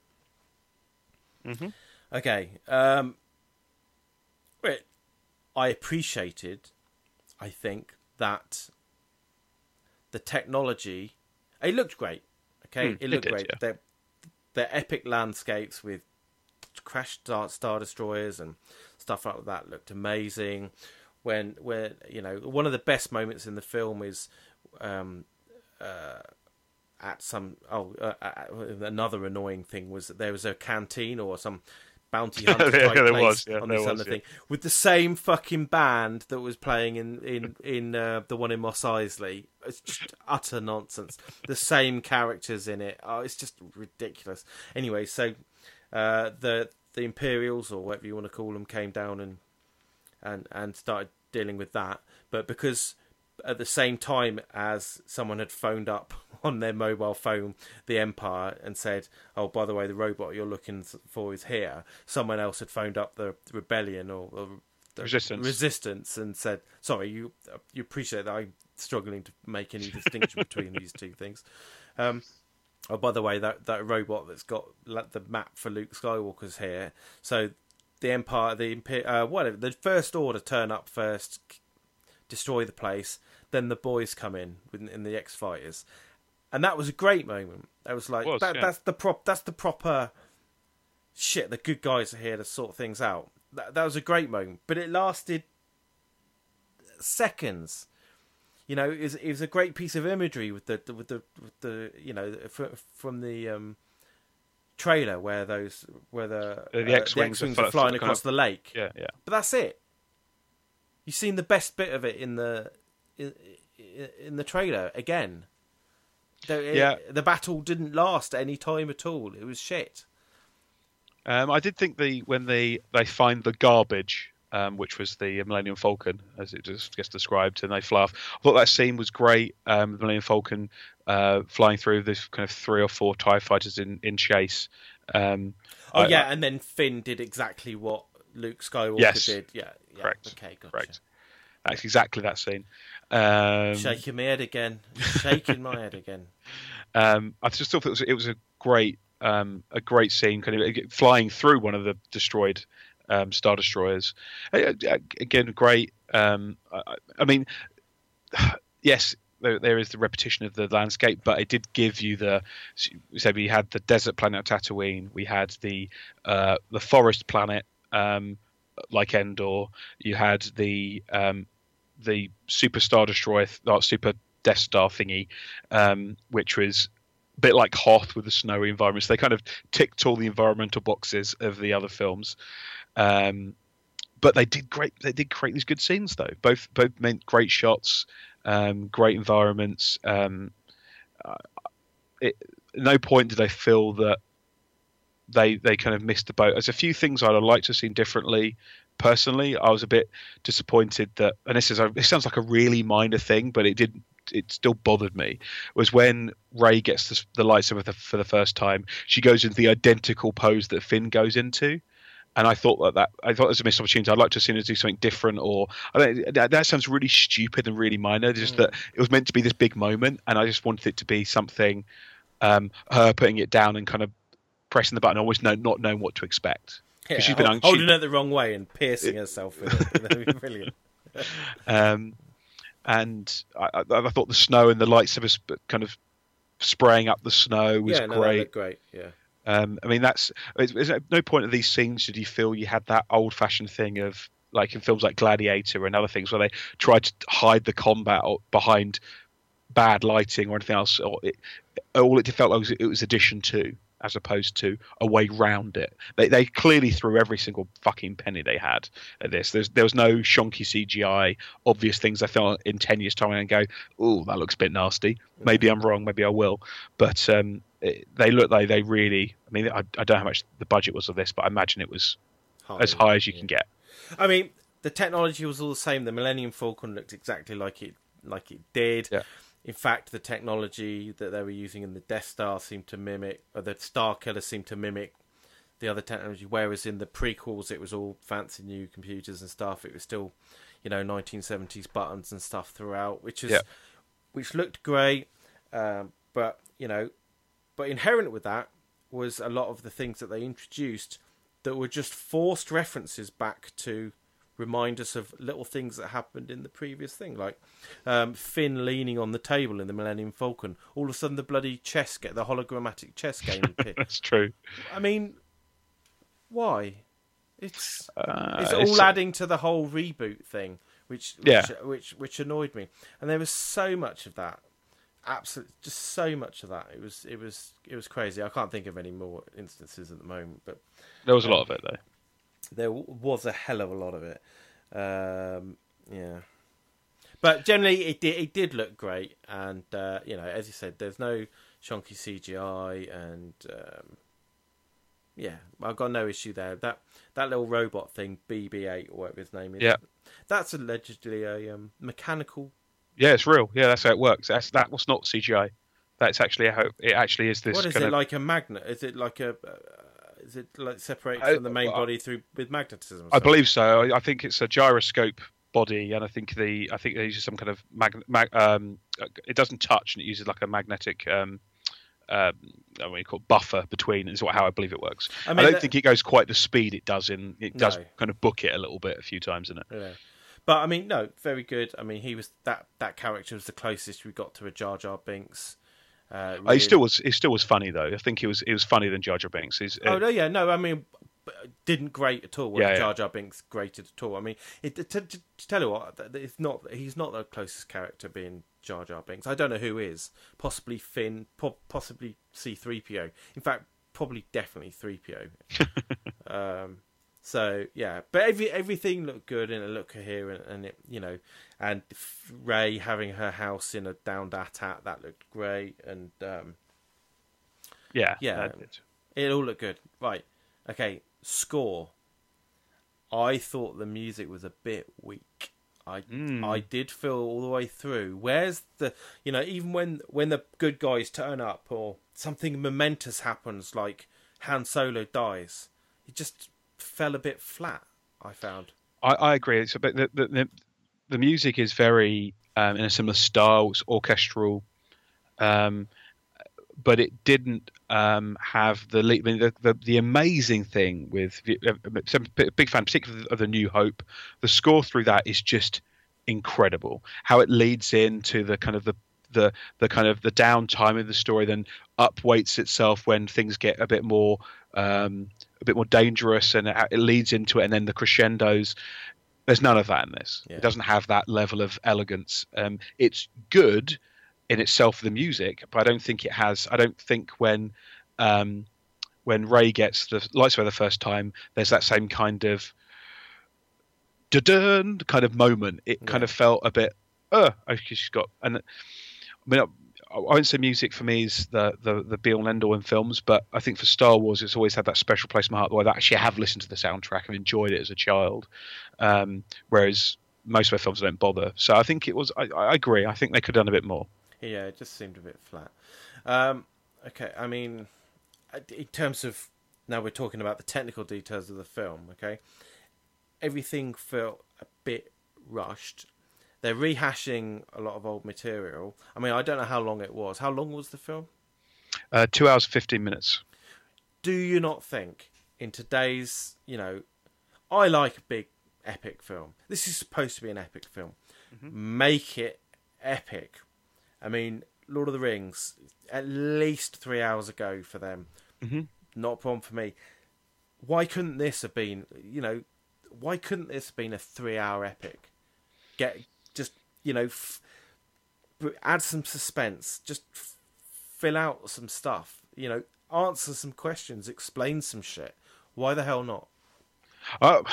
Mhm.
Okay. Um, wait, I appreciated, I think, that the technology. It looked great. Okay,
Hmm,
it
it
looked
did,
great.
yeah.
The epic landscapes with crashed star, star destroyers and stuff like that looked amazing. When, when you know, one of the best moments in the film is um, uh, at some oh uh, uh, another annoying thing was that there was a canteen or some bounty <laughs> hunter
Yeah,
type
there
place
was, yeah,
on this
was,
thing with the same fucking band that was playing in in in uh, the one in Mos Eisley. It's just utter nonsense. The same characters in it. Oh, it's just ridiculous. Anyway, so uh, the the Imperials or whatever you want to call them came down and and and started dealing with that. But because at the same time as someone had phoned up <laughs> on their mobile phone the Empire and said, "Oh, by the way, the robot you're looking for is here," someone else had phoned up the rebellion or, or the
Resistance.
resistance and said, "Sorry, you you appreciate that I'm struggling to make any <laughs> distinction between these two things. Um, oh, by the way, that that robot that's got the map for Luke Skywalker's here. So the Empire, the uh, whatever, the First Order turn up first, destroy the place. Then the boys come in in the X Fighters, and that was a great moment. That was like
Was,
that,
yeah.
that's the prop. That's the proper shit. The good guys are here to sort things out. That, that was a great moment, but it lasted seconds. You know, it was, it was a great piece of imagery with the with the with the you know fr- from the um, trailer where those where the,
The
uh,
X-wings fl-
are flying across
of-
the lake.
Yeah, yeah.
But that's it. You've seen the best bit of it in the in, in the trailer again. The,
Yeah.
the battle didn't last any time at all. It was shit.
Um, I did think the when they they find the garbage, um, which was the Millennium Falcon, as it just gets described, and they fly off. I thought that scene was great. Um, the Millennium Falcon uh, flying through this kind of three or four Tie fighters in in chase. Um,
Oh
I-
yeah, and then Finn did exactly what Luke Skywalker
Yes.
did. Yeah, yeah.
Correct.
Okay, gotcha.
Correct. That's exactly that scene. Um,
Shaking my head again. Shaking my head again. <laughs>
Um, I just thought it was it was a great um, a great scene, kind of flying through one of the destroyed um, star destroyers. Uh, uh, Again, great. Um, I, I mean, <sighs> yes, there, there is the repetition of the landscape, but it did give you the. So we had the desert planet of Tatooine, we had the uh, the forest planet um, like Endor. You had the um, the super star destroyer, uh, super Death Star thingy, um, which was a bit like Hoth with the snowy environments. They kind of ticked all the environmental boxes of the other films. Um, but they did great. They did create these good scenes, though. Both both meant great shots, um, great environments. Um, it, no point did I feel that they they kind of missed the boat. There's a few things I'd have liked to have seen differently. Personally, I was a bit disappointed that, and this is a, it sounds like a really minor thing, but it did it still bothered me was when Rey gets the, the lightsaber for the, for the first time. She goes into the identical pose that Finn goes into, and I thought that, that I thought it was a missed opportunity. I'd like to have seen her do something different, or I don't, that, that sounds really stupid and really minor. Just
Mm.
that it was meant to be this big moment, and I just wanted it to be something. Um, her putting it down and kind of pressing the button, always know, not knowing what to expect.
Yeah,
she's been
holding it the wrong way and piercing herself with it. <laughs> That'd be brilliant. <laughs>
Um, and I, I, I thought the snow and the lights of us kind of spraying up the snow was
yeah, no,
great.
great. Yeah.
Um, I mean, that's at no point of these scenes did you feel you had that old-fashioned thing of like in films like Gladiator and other things where they tried to hide the combat or behind bad lighting or anything else. Or it, all it felt like was it was addition to, as opposed to a way round it. They they clearly threw every single fucking penny they had at this. There's there was no shonky CGI, obvious things. I thought in ten years' time and go, oh, that looks a bit nasty. Maybe I'm wrong. Maybe I will. But um, it, they look like they really. I mean, I, I don't know how much the budget was of this, but I imagine it was as high as you
yeah.
can get.
I mean, the technology was all the same. The Millennium Falcon looked exactly like it like it did.
Yeah.
In fact, the technology that they were using in the Death Star seemed to mimic, or the Star Killer seemed to mimic the other technology. Whereas in the prequels, it was all fancy new computers and stuff. It was still, you know, 1970s buttons and stuff throughout, which is
Yeah.
which looked great. Um, but you know, but inherent with that was a lot of the things that they introduced that were just forced references back to remind us of little things that happened in the previous thing, like um, Finn leaning on the table in the Millennium Falcon. All of a sudden, the bloody chess get the hologrammatic chess game. <laughs>
That's true.
I mean, why? It's
Uh,
it's all adding to the whole reboot thing, which which,
Yeah.
which which annoyed me. And there was so much of that, absolutely, just so much of that. It was it was it was crazy. I can't think of any more instances at the moment, but
There was a lot of it though.
There was a hell of a lot of it. Um, yeah, but generally it did it did look great, and uh, you know, as you said, there's no chunky CGI, and um, yeah, I've got no issue there. That that little robot thing, BB-8 or whatever his name is,
Yeah.
that's allegedly a um, mechanical.
Yeah, it's real. Yeah, that's how it works. That's that was not CGI. That's actually how it actually is. This
what is
kind
it
of
like a magnet? Is it like a? Is it like separated
I-
from the main
well,
body through with magnetism?
I believe so. I, I think it's a gyroscope body, and I think the I think they use some kind of mag, mag um, it doesn't touch and it uses like a magnetic um, um, what do you call it, buffer between is what how I believe it works. I,
I
mean, I don't
that-
think it goes quite the speed it does in it does
No.
kind of book it a little bit a few times in it.
Yeah. But I mean, no, very good. I mean, he was that that character was the closest we got to a Jar Jar Binks. Uh,
Uh, He still was he still was funny though. I think he was he was funnier than Jar Jar Binks. He's, uh,
Oh no, yeah, no. I mean, didn't great at all.
Yeah.
Jar Jar Binks grated at all. I mean, it, to, to, to tell you what, it's not. He's not the closest character being Jar Jar Binks. I don't know who is. Possibly Finn. Po- possibly C three PO. In fact, probably definitely three PO. <laughs> um, so yeah, but every everything looked good and it looked coherent, and it you know, and Rey having her house in a downed AT-AT that looked great, and um,
yeah
yeah. it all looked good. Right. Okay. Score. I thought the music was a bit weak. I
Mm.
I did feel all the way through. Where's the you know even when when the good guys turn up or something momentous happens like Han Solo dies, it just fell a bit flat. I found.
I, I agree. It's a bit, the, the the music is very um, in a similar style. It's orchestral, um, but it didn't um, have the, I mean, the the the amazing thing with uh, a big fan, particularly of the New Hope. The score through that is just incredible. How it leads into the kind of the the the kind of the downtime of the story, then upweights itself when things get a bit more um, a bit more dangerous, and it, it leads into it, and then the crescendos. There's none of that in this.
Yeah.
It doesn't have that level of elegance. Um, it's good in itself, the music, but I don't think it has. I don't think when um, when Rey gets the lights away the first time, there's that same kind of dun kind of moment. It kind of felt a bit, uh, okay, she's got, and I mean, I, won't say music for me is the the the be all end all in films, but I think for Star Wars, it's always had that special place in my heart. Where I actually have listened to the soundtrack and enjoyed it as a child, um, whereas most of their films don't bother. So I think it was. I, I agree. I think they could have done a bit more.
Yeah, it just seemed a bit flat. Um, okay, I mean, in terms of now we're talking about the technical details of the film. Okay, everything felt a bit rushed. They're rehashing a lot of old material. I mean, I don't know how long it was. How long was the film?
Uh, two hours fifteen minutes.
Do you not think in today's, you know, I like a big epic film. This is supposed to be an epic film. Make it epic. I mean, Lord of the Rings, at least three hours ago for them.
Mhm.
Not a problem for me. Why couldn't this have been, you know, why couldn't this have been a three-hour epic? Get you know, f- add some suspense. Just f- fill out some stuff. You know, answer some questions, explain some shit. Why the hell not?
Uh,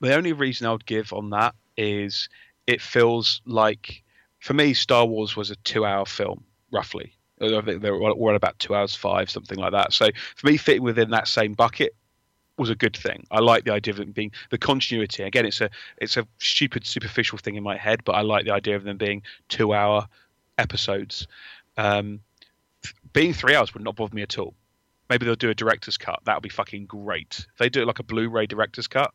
the only reason I would give on that is it feels like, for me, Star Wars was a two-hour film, roughly. I think they were about two hours five, something like that. So for me, fitting within that same bucket was a good thing. I like the idea of it being the continuity. Again, it's a it's a stupid, superficial thing in my head, but I like the idea of them being two-hour episodes. Um, being three hours would not bother me at all. Maybe they'll do a director's cut. That would be fucking great. If they do it like a Blu-ray director's cut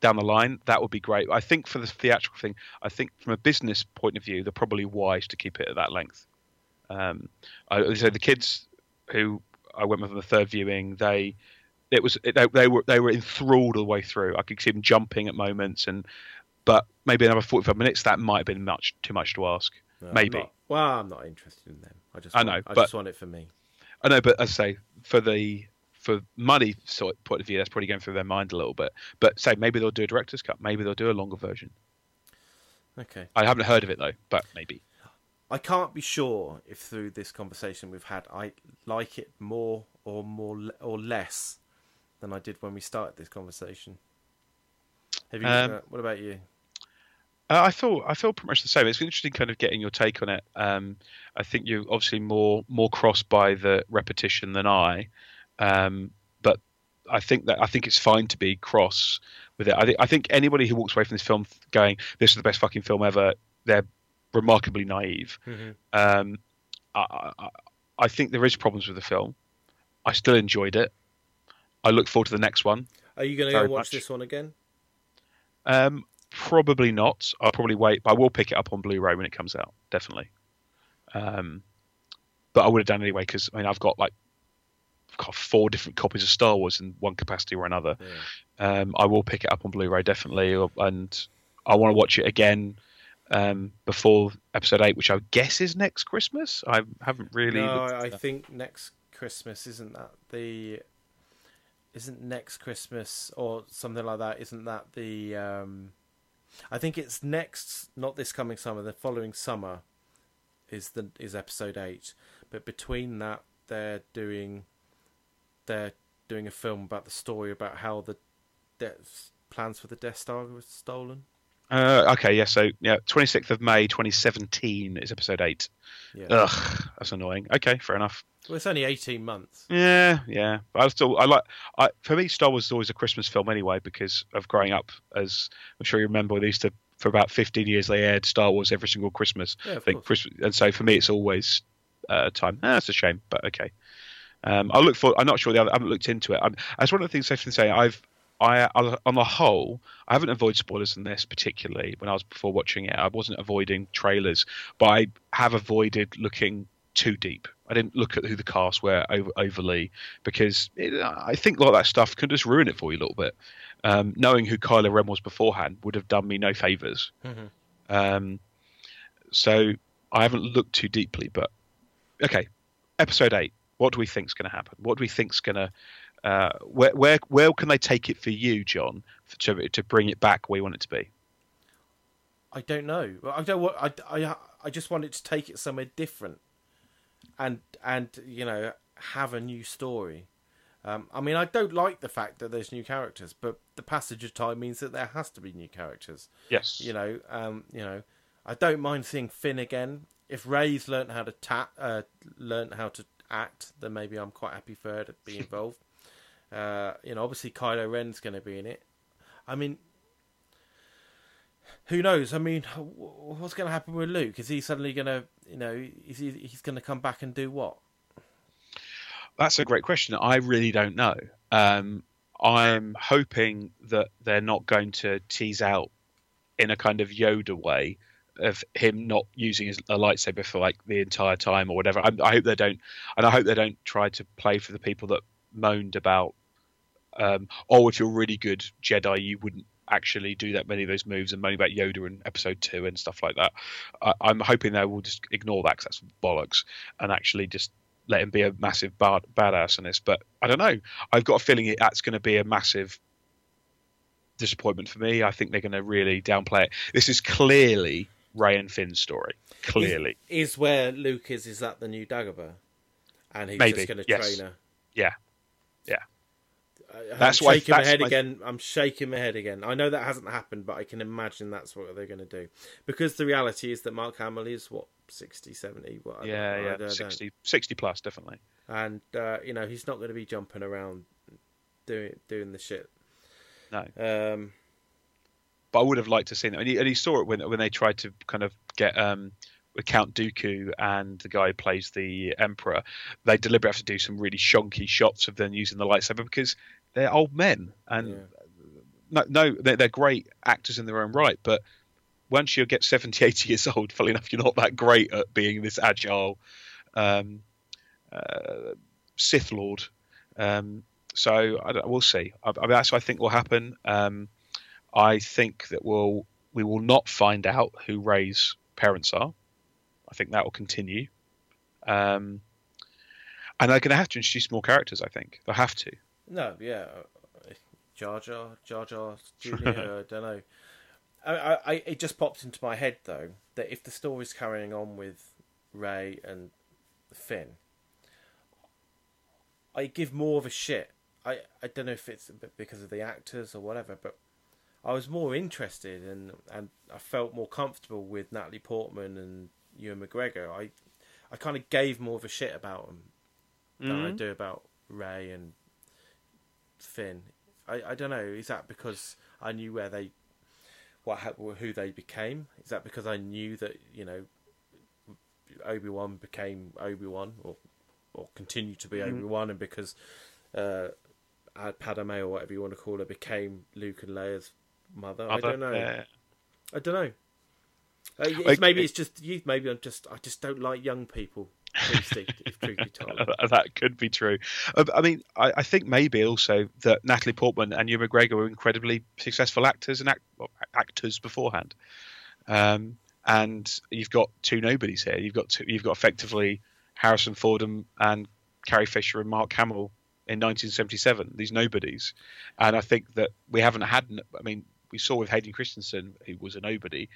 down the line, that would be great. I think for the theatrical thing, I think from a business point of view, they're probably wise to keep it at that length. Um, I, so the kids who I went with on the third viewing, they it was they, they were they were enthralled all the way through. I could see them jumping at moments, and but maybe another forty-five minutes that might have been much too much to ask.
No, I'm
Maybe.
not- well, I'm not interested in them. I just
I
want,
know,
I
but-
just want it for me.
I know, but as I say, for the for money sort of point of view, that's probably going through their mind a little bit. But say maybe they'll do a director's cut, maybe they'll do a longer version.
Okay.
I haven't heard of it though, but maybe.
I can't be sure if through this conversation we've had I like it more or more or less than I did when we started this conversation. Have you?
Um,
uh, what about you?
Uh, I thought I feel pretty much the same. It's interesting, kind of getting your take on it. Um, I think you're obviously more more crossed by the repetition than I, um, but I think that I think it's fine to be cross with it. I think I think anybody who walks away from this film going, "This is the best fucking film ever," they're remarkably naive. Um, I, I, I think there is problems with the film. I still enjoyed it. I look forward to the next one.
Are you going to go watch
much.
this one again?
Um, probably not. I'll probably wait, but I will pick it up on Blu-ray when it comes out, definitely. Um, but I would have done anyway because I mean I've got like I've got four different copies of Star Wars in one capacity or another.
Yeah.
Um, I will pick it up on Blu-ray definitely, and I want to watch it again um, before Episode Eight, which I guess is next Christmas. I haven't really.
No, I think next Christmas isn't that the isn't next Christmas or something like that. Isn't that the? Um, I think it's next, not this coming summer. The following summer is the is episode eight. But between that, they're doing they're doing a film about the story about how the de- plans for the Death Star was stolen.
Uh, okay, yeah. So yeah, 26th of May, 2017 is Episode Eight.
Yeah,
Ugh, that's annoying. Okay, fair enough.
well, it's only eighteen months.
Yeah, yeah. But I still, I like. I for me, Star Wars is always a Christmas film anyway because of growing up. As I'm sure you remember, they used to for about 15 years they aired Star Wars every single Christmas.
Yeah,
I think. Christmas, and so for me, it's always uh, time. Ah, that's a shame, but okay. Um, I'll look for. I'm not sure the other. I haven't looked into it. I'm, that's one of the things I to say. I've. I, on the whole, I haven't avoided spoilers in this particularly. When I was before watching it, I wasn't avoiding trailers, but I have avoided looking too deep. I didn't look at who the cast were over, overly because it, I think a lot of that stuff can just ruin it for you a little bit. Um, knowing who Kylo Ren was beforehand would have done me no favors.
Mhm.
Um, so I haven't looked too deeply, but okay. Episode eight. What do we think's going to happen? What do we think's going to? Uh, where where where can they take it for you, John, to to bring it back where you want it to be?
I don't know. I don't want. I, I, I just wanted to take it somewhere different, and and you know have a new story. Um, I mean, I don't like the fact that there's new characters, but the passage of time means that there has to be new characters.
Yes.
You know, um, you know, I don't mind seeing Finn again. If Rey's learned how to ta- uh, learnt how to act, then maybe I'm quite happy for her to be <laughs> involved. Uh, you know, obviously Kylo Ren's going to be in it. I mean, who knows? I mean, what's going to happen with Luke? Is he suddenly going to, you know, is he he's going to come back and do what?
That's a great question. I really don't know. Um, I'm hoping that they're not going to tease out in a kind of Yoda way of him not using his, a lightsaber for like the entire time or whatever. I, I hope they don't, and I hope they don't try to play for the people that moaned about, um, oh, if you're really good Jedi, you wouldn't actually do that many of those moves and moaning about Yoda in Episode Two and stuff like that. I, I'm hoping they will just ignore that because that's bollocks and actually just let him be a massive bad, badass in this. But I don't know. I've got a feeling it, that's going to be a massive disappointment for me. I think they're going to really downplay it. This is clearly Rey and Finn's story. Clearly,
Is where Luke is? Is that the new Dagobah? And he's
Maybe,
just going to
yes.
train her.
Yeah. Yeah.
I-
That's
I'm
why-
shaking my head
my-
again. I'm shaking my head again. I know that hasn't happened, but I can imagine that's what they're going to do. Because the reality is that Mark Hamill is what 60, 70, what? I don't-
Yeah,
I
yeah,
don't- I
60, 60 plus, definitely.
and uh, you know he's not going to be jumping around doing doing the shit.
No.
Um,
But I would have liked to see it. And he, and he saw it when when they tried to kind of get um, with Count Dooku and the guy who plays the Emperor. They deliberately have to do some really shonky shots of them using the lightsaber because they're old men and
yeah.
no, no they're, they're great actors in their own right, but once you get 70, 80 years old, <laughs> funnily enough, you're not that great at being this agile um, uh, Sith Lord. Um, so I don't, we'll see. I, I mean, that's what I think will happen. Um, I think that we'll we will not find out who Rey's parents are. I think that will continue. Um, and they're going to have to introduce more characters. I think they'll have to.
No, yeah, Jar Jar, Jar Jar Junior. <laughs> I don't know. I, I, I, it just popped into my head though that if the story's carrying on with Rey and Finn, I give more of a shit. I, I don't know if it's because of the actors or whatever, but I was more interested and and I felt more comfortable with Natalie Portman and Ewan McGregor. I I kind of gave more of a shit about them than I
Mhm.
do about Rey and Finn. I, I don't know. Is that because I knew where they, what who they became? Is that because I knew that you know, Obi Wan became Obi Wan or or continued to be
Mhm.
Obi Wan, and because uh, Padme or whatever you want to call her became Luke and Leia's mother? I
Other-
don't know.
yeah.
I don't know. Uh, it's, maybe it's just youth. Maybe I'm just I just don't like young people. If truth be told, <laughs>
that could be true. Uh, I mean, I, I, think maybe also that Natalie Portman and Ewan McGregor were incredibly successful actors and act, well, actors beforehand. Um, and you've got two nobodies here. You've got two, you've got effectively Harrison Ford and, and Carrie Fisher and Mark Hamill in 1977. These nobodies, and I think that we haven't had. I mean, we saw with Hayden Christensen, who was a nobody,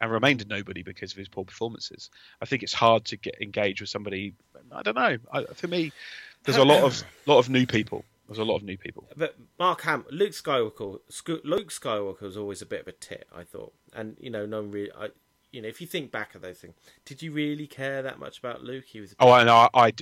and remained a nobody because of his poor performances. I think it's hard to get engaged with somebody. I don't know. I, for me, there's a lot of <clears throat> lot of new people. There's a lot of new people.
But Mark Ham, Luke Skywalker, Luke Skywalker was always a bit of a tit, I thought, and you know, no one really. I, you know, if you think back at those things, did you really care that much about Luke? He was.
Oh, I know. I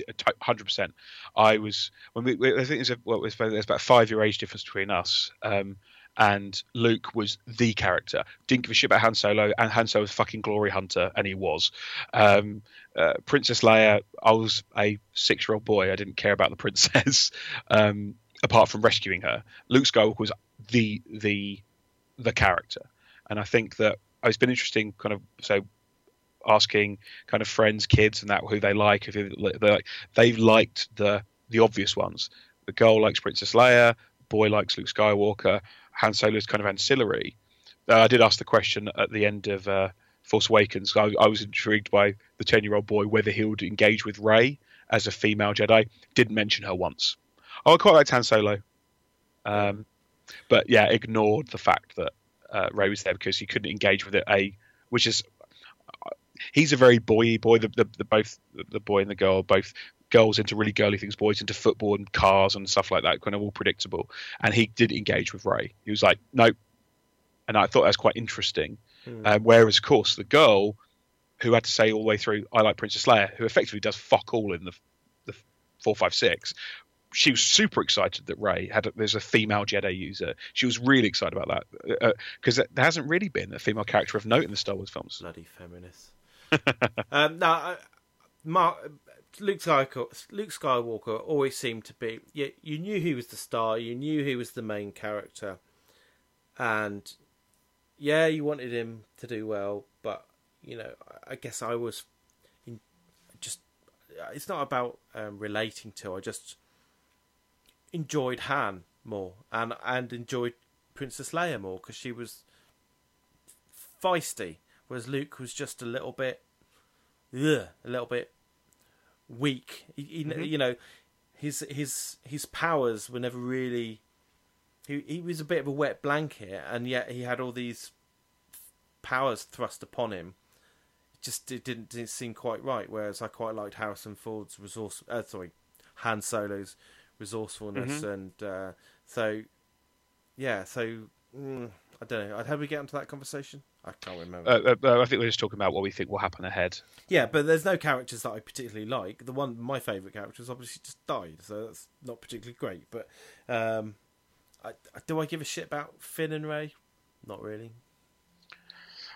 hundred percent. I was when we. I think there's a well, there's about a five year age difference between us. Um, and Luke was the character. Didn't give a shit about Han Solo, and Han Solo was fucking glory hunter, and he was. Um, uh, princess Leia, I was a six year old boy. I didn't care about the princess, <laughs> um, apart from rescuing her. Luke Skywalker was the the the character, and I think that it's been interesting, kind of so asking kind of friends, kids, and that who they like. If they like, they've liked the the obvious ones. The girl likes Princess Leia. Boy likes Luke Skywalker. Han Solo's kind of ancillary. Uh, I did ask the question at the end of uh, Force Awakens. I, I, was intrigued by the ten-year-old boy whether he would engage with Rey as a female Jedi. Didn't mention her once. Oh, I quite liked Han Solo, um, but yeah, ignored the fact that uh, Rey was there because he couldn't engage with it. A which is he's a very boy boy. The, the, the both the boy and the girl both girls into really girly things, boys into football and cars and stuff like that, kind of all predictable. And he did engage with Rey. He was like, nope. And I thought that was quite interesting. Mm. Um, whereas, of course, the girl who had to say all the way through, I like Princess Leia, who effectively does fuck all in the, the 456, she was super excited that Rey had a, there's a female Jedi user. She was really excited about that because uh, there hasn't really been a female character of note in the Star Wars films.
Bloody feminists. <laughs> um, no, Mark, Luke Skywalker, Luke Skywalker always seemed to be. You, you knew he was the star. You knew he was the main character, and yeah, you wanted him to do well. But you know, I guess I was in, just. It's not about um, relating to. I just enjoyed Han more, and and enjoyed Princess Leia more because she was feisty, whereas Luke was just a little bit, ugh, a little bit weak. He, he, mm-hmm. You know, his his his powers were never really. He he was a bit of a wet blanket, and yet he had all these powers thrust upon him. It just it didn't didn't seem quite right. Whereas I quite liked Harrison Ford's resource. Uh, sorry, Han Solo's resourcefulness, mm-hmm. and uh, so yeah. So mm, I don't know. How do we get into that conversation? I can't remember. Uh,
uh, I think we're just talking about what we think will happen ahead.
Yeah, but there's no characters that I particularly like. The one, my favourite character has obviously just died, so that's not particularly great. But um, I, do I give a shit about Finn and Rey? Not really.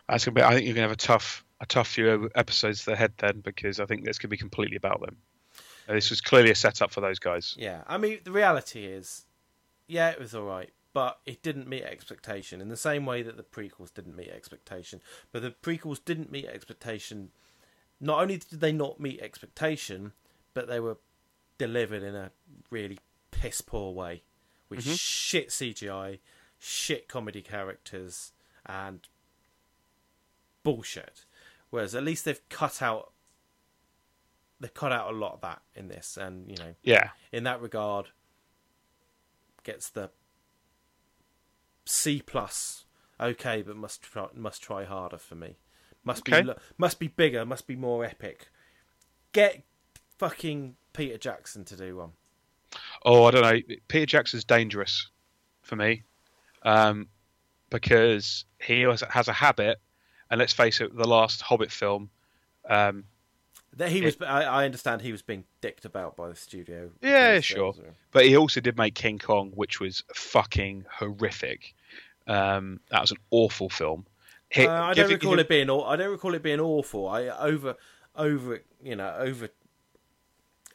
That's gonna be. I think you're gonna have a tough, a tough few episodes ahead then, because I think this could be completely about them. This was clearly a setup for those guys.
Yeah, I mean, the reality is, yeah, it was all right but it didn't meet expectation in the same way that the prequels didn't meet expectation. But the prequels didn't meet expectation. Not only did they not meet expectation, but they were delivered in a really piss poor way with mm-hmm. shit CGI, shit comedy characters, and bullshit. Whereas at least they've cut out they've cut out a lot of that in this, and you know,
yeah,
in that regard, gets the C plus. Okay, but must try, must try harder for me. Must okay. be must be bigger. Must be more epic. Get fucking Peter Jackson to do one.
Oh, I don't know. Peter Jackson's dangerous for me um, because he has, has, a habit, and let's face it, the last Hobbit film. Um,
that he was, it, I, I, understand he was being dicked about by the studio.
Yeah, sure. But he also did make King Kong, which was fucking horrific. Um, that was an awful film.
Hit, uh, I don't recall it, it being. I don't recall it being awful. I over over you know over.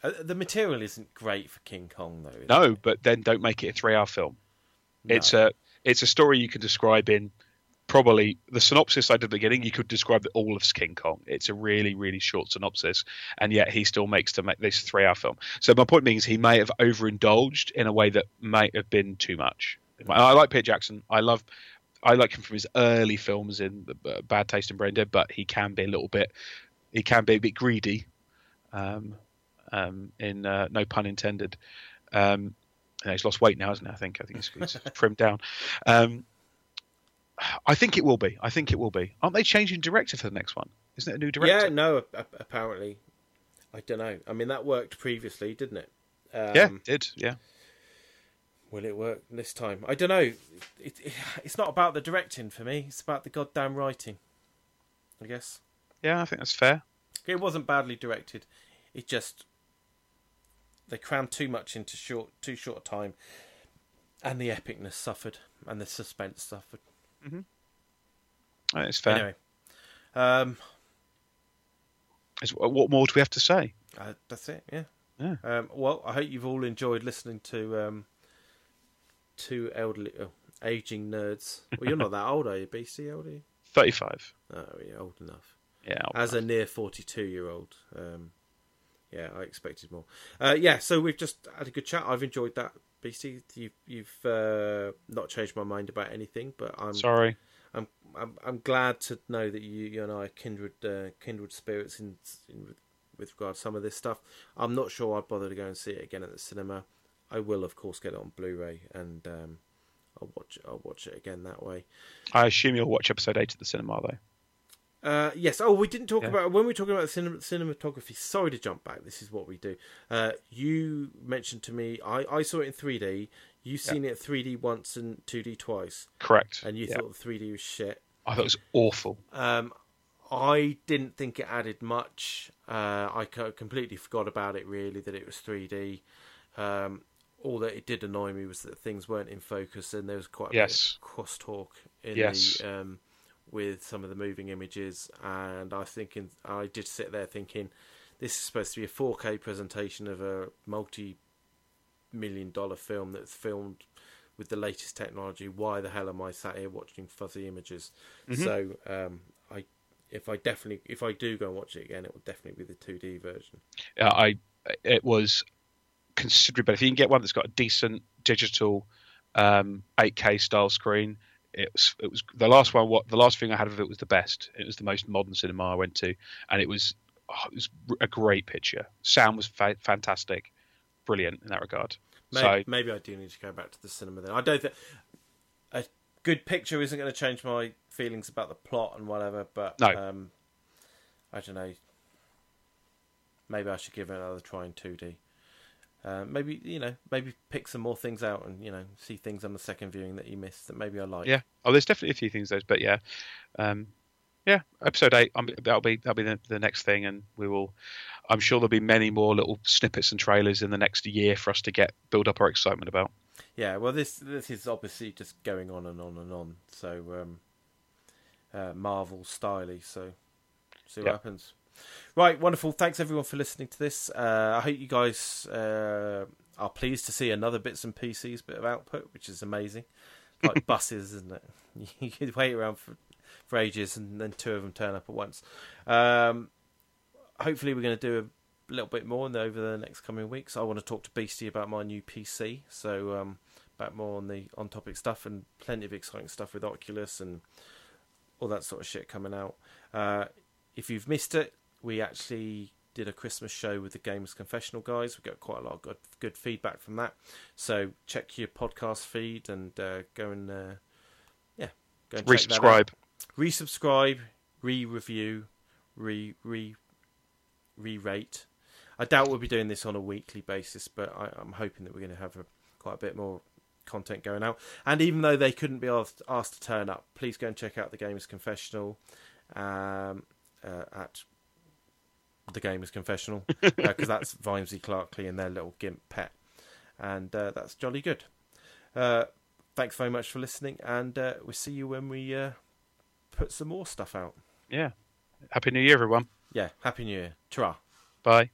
Uh, the material isn't great for King Kong though.
No, it? but then don't make it a three-hour film. No. It's a it's a story you can describe in probably the synopsis I did at the beginning. You could describe all of King Kong. It's a really, really short synopsis, and yet he still makes to make this three-hour film. So my point being is he may have overindulged in a way that might have been too much. I like Peter Jackson. I love. I like him from his early films in Bad Taste and Brain Dead, but he can be a little bit. He can be a bit greedy. Um, um, in uh, no pun intended. Um, he's lost weight now, hasn't he? I think. I think he's, he's <laughs> trimmed down. Um, I think it will be. I think it will be. Aren't they changing director for the next one? Isn't it a new director?
Yeah, no. Apparently, I don't know. I mean, that worked previously, didn't it?
Um, yeah, it did. Yeah.
Will it work this time? I don't know. It, it, it's not about the directing for me. It's about the goddamn writing. I guess.
Yeah, I think that's fair.
It wasn't badly directed. It just they crammed too much into short too short a time, and the epicness suffered, and the suspense suffered.
Mm-hmm. It's fair.
Anyway, um,
what more do we have to say?
Uh, that's it. Yeah.
Yeah.
Um, well, I hope you've all enjoyed listening to um, two elderly, oh, aging nerds. Well, you're not that old, are you, BC? Old are you?
Thirty-five.
Oh, yeah, old enough.
Yeah.
As enough. a near forty-two-year-old, um, yeah, I expected more. Uh, yeah, so we've just had a good chat. I've enjoyed that, BC. You've you've uh, not changed my mind about anything, but I'm
sorry.
I'm I'm, I'm glad to know that you, you and I are kindred uh, kindred spirits in, in with regard to some of this stuff. I'm not sure I'd bother to go and see it again at the cinema. I will, of course, get it on Blu-ray and um, I'll watch I'll watch it again that way.
I assume you'll watch episode eight at the cinema, though.
Uh, yes. Oh, we didn't talk yeah. about when we were talking about the cinematography. Sorry to jump back. This is what we do. Uh, you mentioned to me I, I saw it in 3D. You've seen yeah. it 3D once and 2D twice.
Correct.
And you yeah. thought the 3D was shit.
I thought it was awful.
Um, I didn't think it added much. Uh, I completely forgot about it. Really, that it was 3D. Um, all that it did annoy me was that things weren't in focus and there was quite a
yes.
bit of crosstalk in
yes.
the um, with some of the moving images, and I thinking, I did sit there thinking, this is supposed to be a 4K presentation of a multi-million dollar film that's filmed with the latest technology. Why the hell am I sat here watching fuzzy images? Mm-hmm. So, um, I if I definitely if I do go and watch it again, it will definitely be the 2D version.
Yeah, I it was considerably better. If you can get one that's got a decent digital um, 8K style screen it was it was the last one. What the last thing I had of it was the best. It was the most modern cinema I went to, and it was oh, it was a great picture. Sound was fa- fantastic, brilliant in that regard.
Maybe, so, maybe I do need to go back to the cinema then. I don't think a good picture isn't going to change my feelings about the plot and whatever. But
no.
um, I don't know. Maybe I should give it another try in two D. Uh, maybe you know, maybe pick some more things out and you know, see things on the second viewing that you missed that maybe I like.
Yeah. Oh, there's definitely a few things those, but yeah, um, yeah. Episode eight, um, that'll be that'll be the, the, next thing, and we will. I'm sure there'll be many more little snippets and trailers in the next year for us to get build up our excitement about.
Yeah. Well, this this is obviously just going on and on and on. So um, uh, Marvel styly. So see what yeah. happens. Right, wonderful. Thanks everyone for listening to this. Uh, I hope you guys uh, are pleased to see another bits and pieces bit of output, which is amazing. <laughs> Like buses, isn't it? <laughs> You could wait around for, for ages and then two of them turn up at once. Um, hopefully, we're going to do a little bit more over the next coming weeks. I want to talk to Beastie about my new PC, so um, back more on the on topic stuff and plenty of exciting stuff with Oculus and all that sort of shit coming out. Uh, if you've missed it, we actually did a Christmas show with the Gamers Confessional guys. We got quite a lot of good good feedback from that. So check your podcast feed and uh, go and uh, yeah, go and
resubscribe,
resubscribe, re-review, re re re-rate. I doubt we'll be doing this on a weekly basis, but I, am hoping that we're going to have a, quite a bit more content going out. And even though they couldn't be asked, asked to turn up, please go and check out the Gamers Confessional um, uh, at the Gamers Confessional because <laughs> uh, that's Vimesy Clarkley and their little gimp pet, and uh, that's jolly good. Uh, thanks very much for listening, and uh, we'll see you when we uh, put some more stuff out.
Yeah. Happy New Year, everyone.
Yeah. Happy New Year. Ta.
Bye.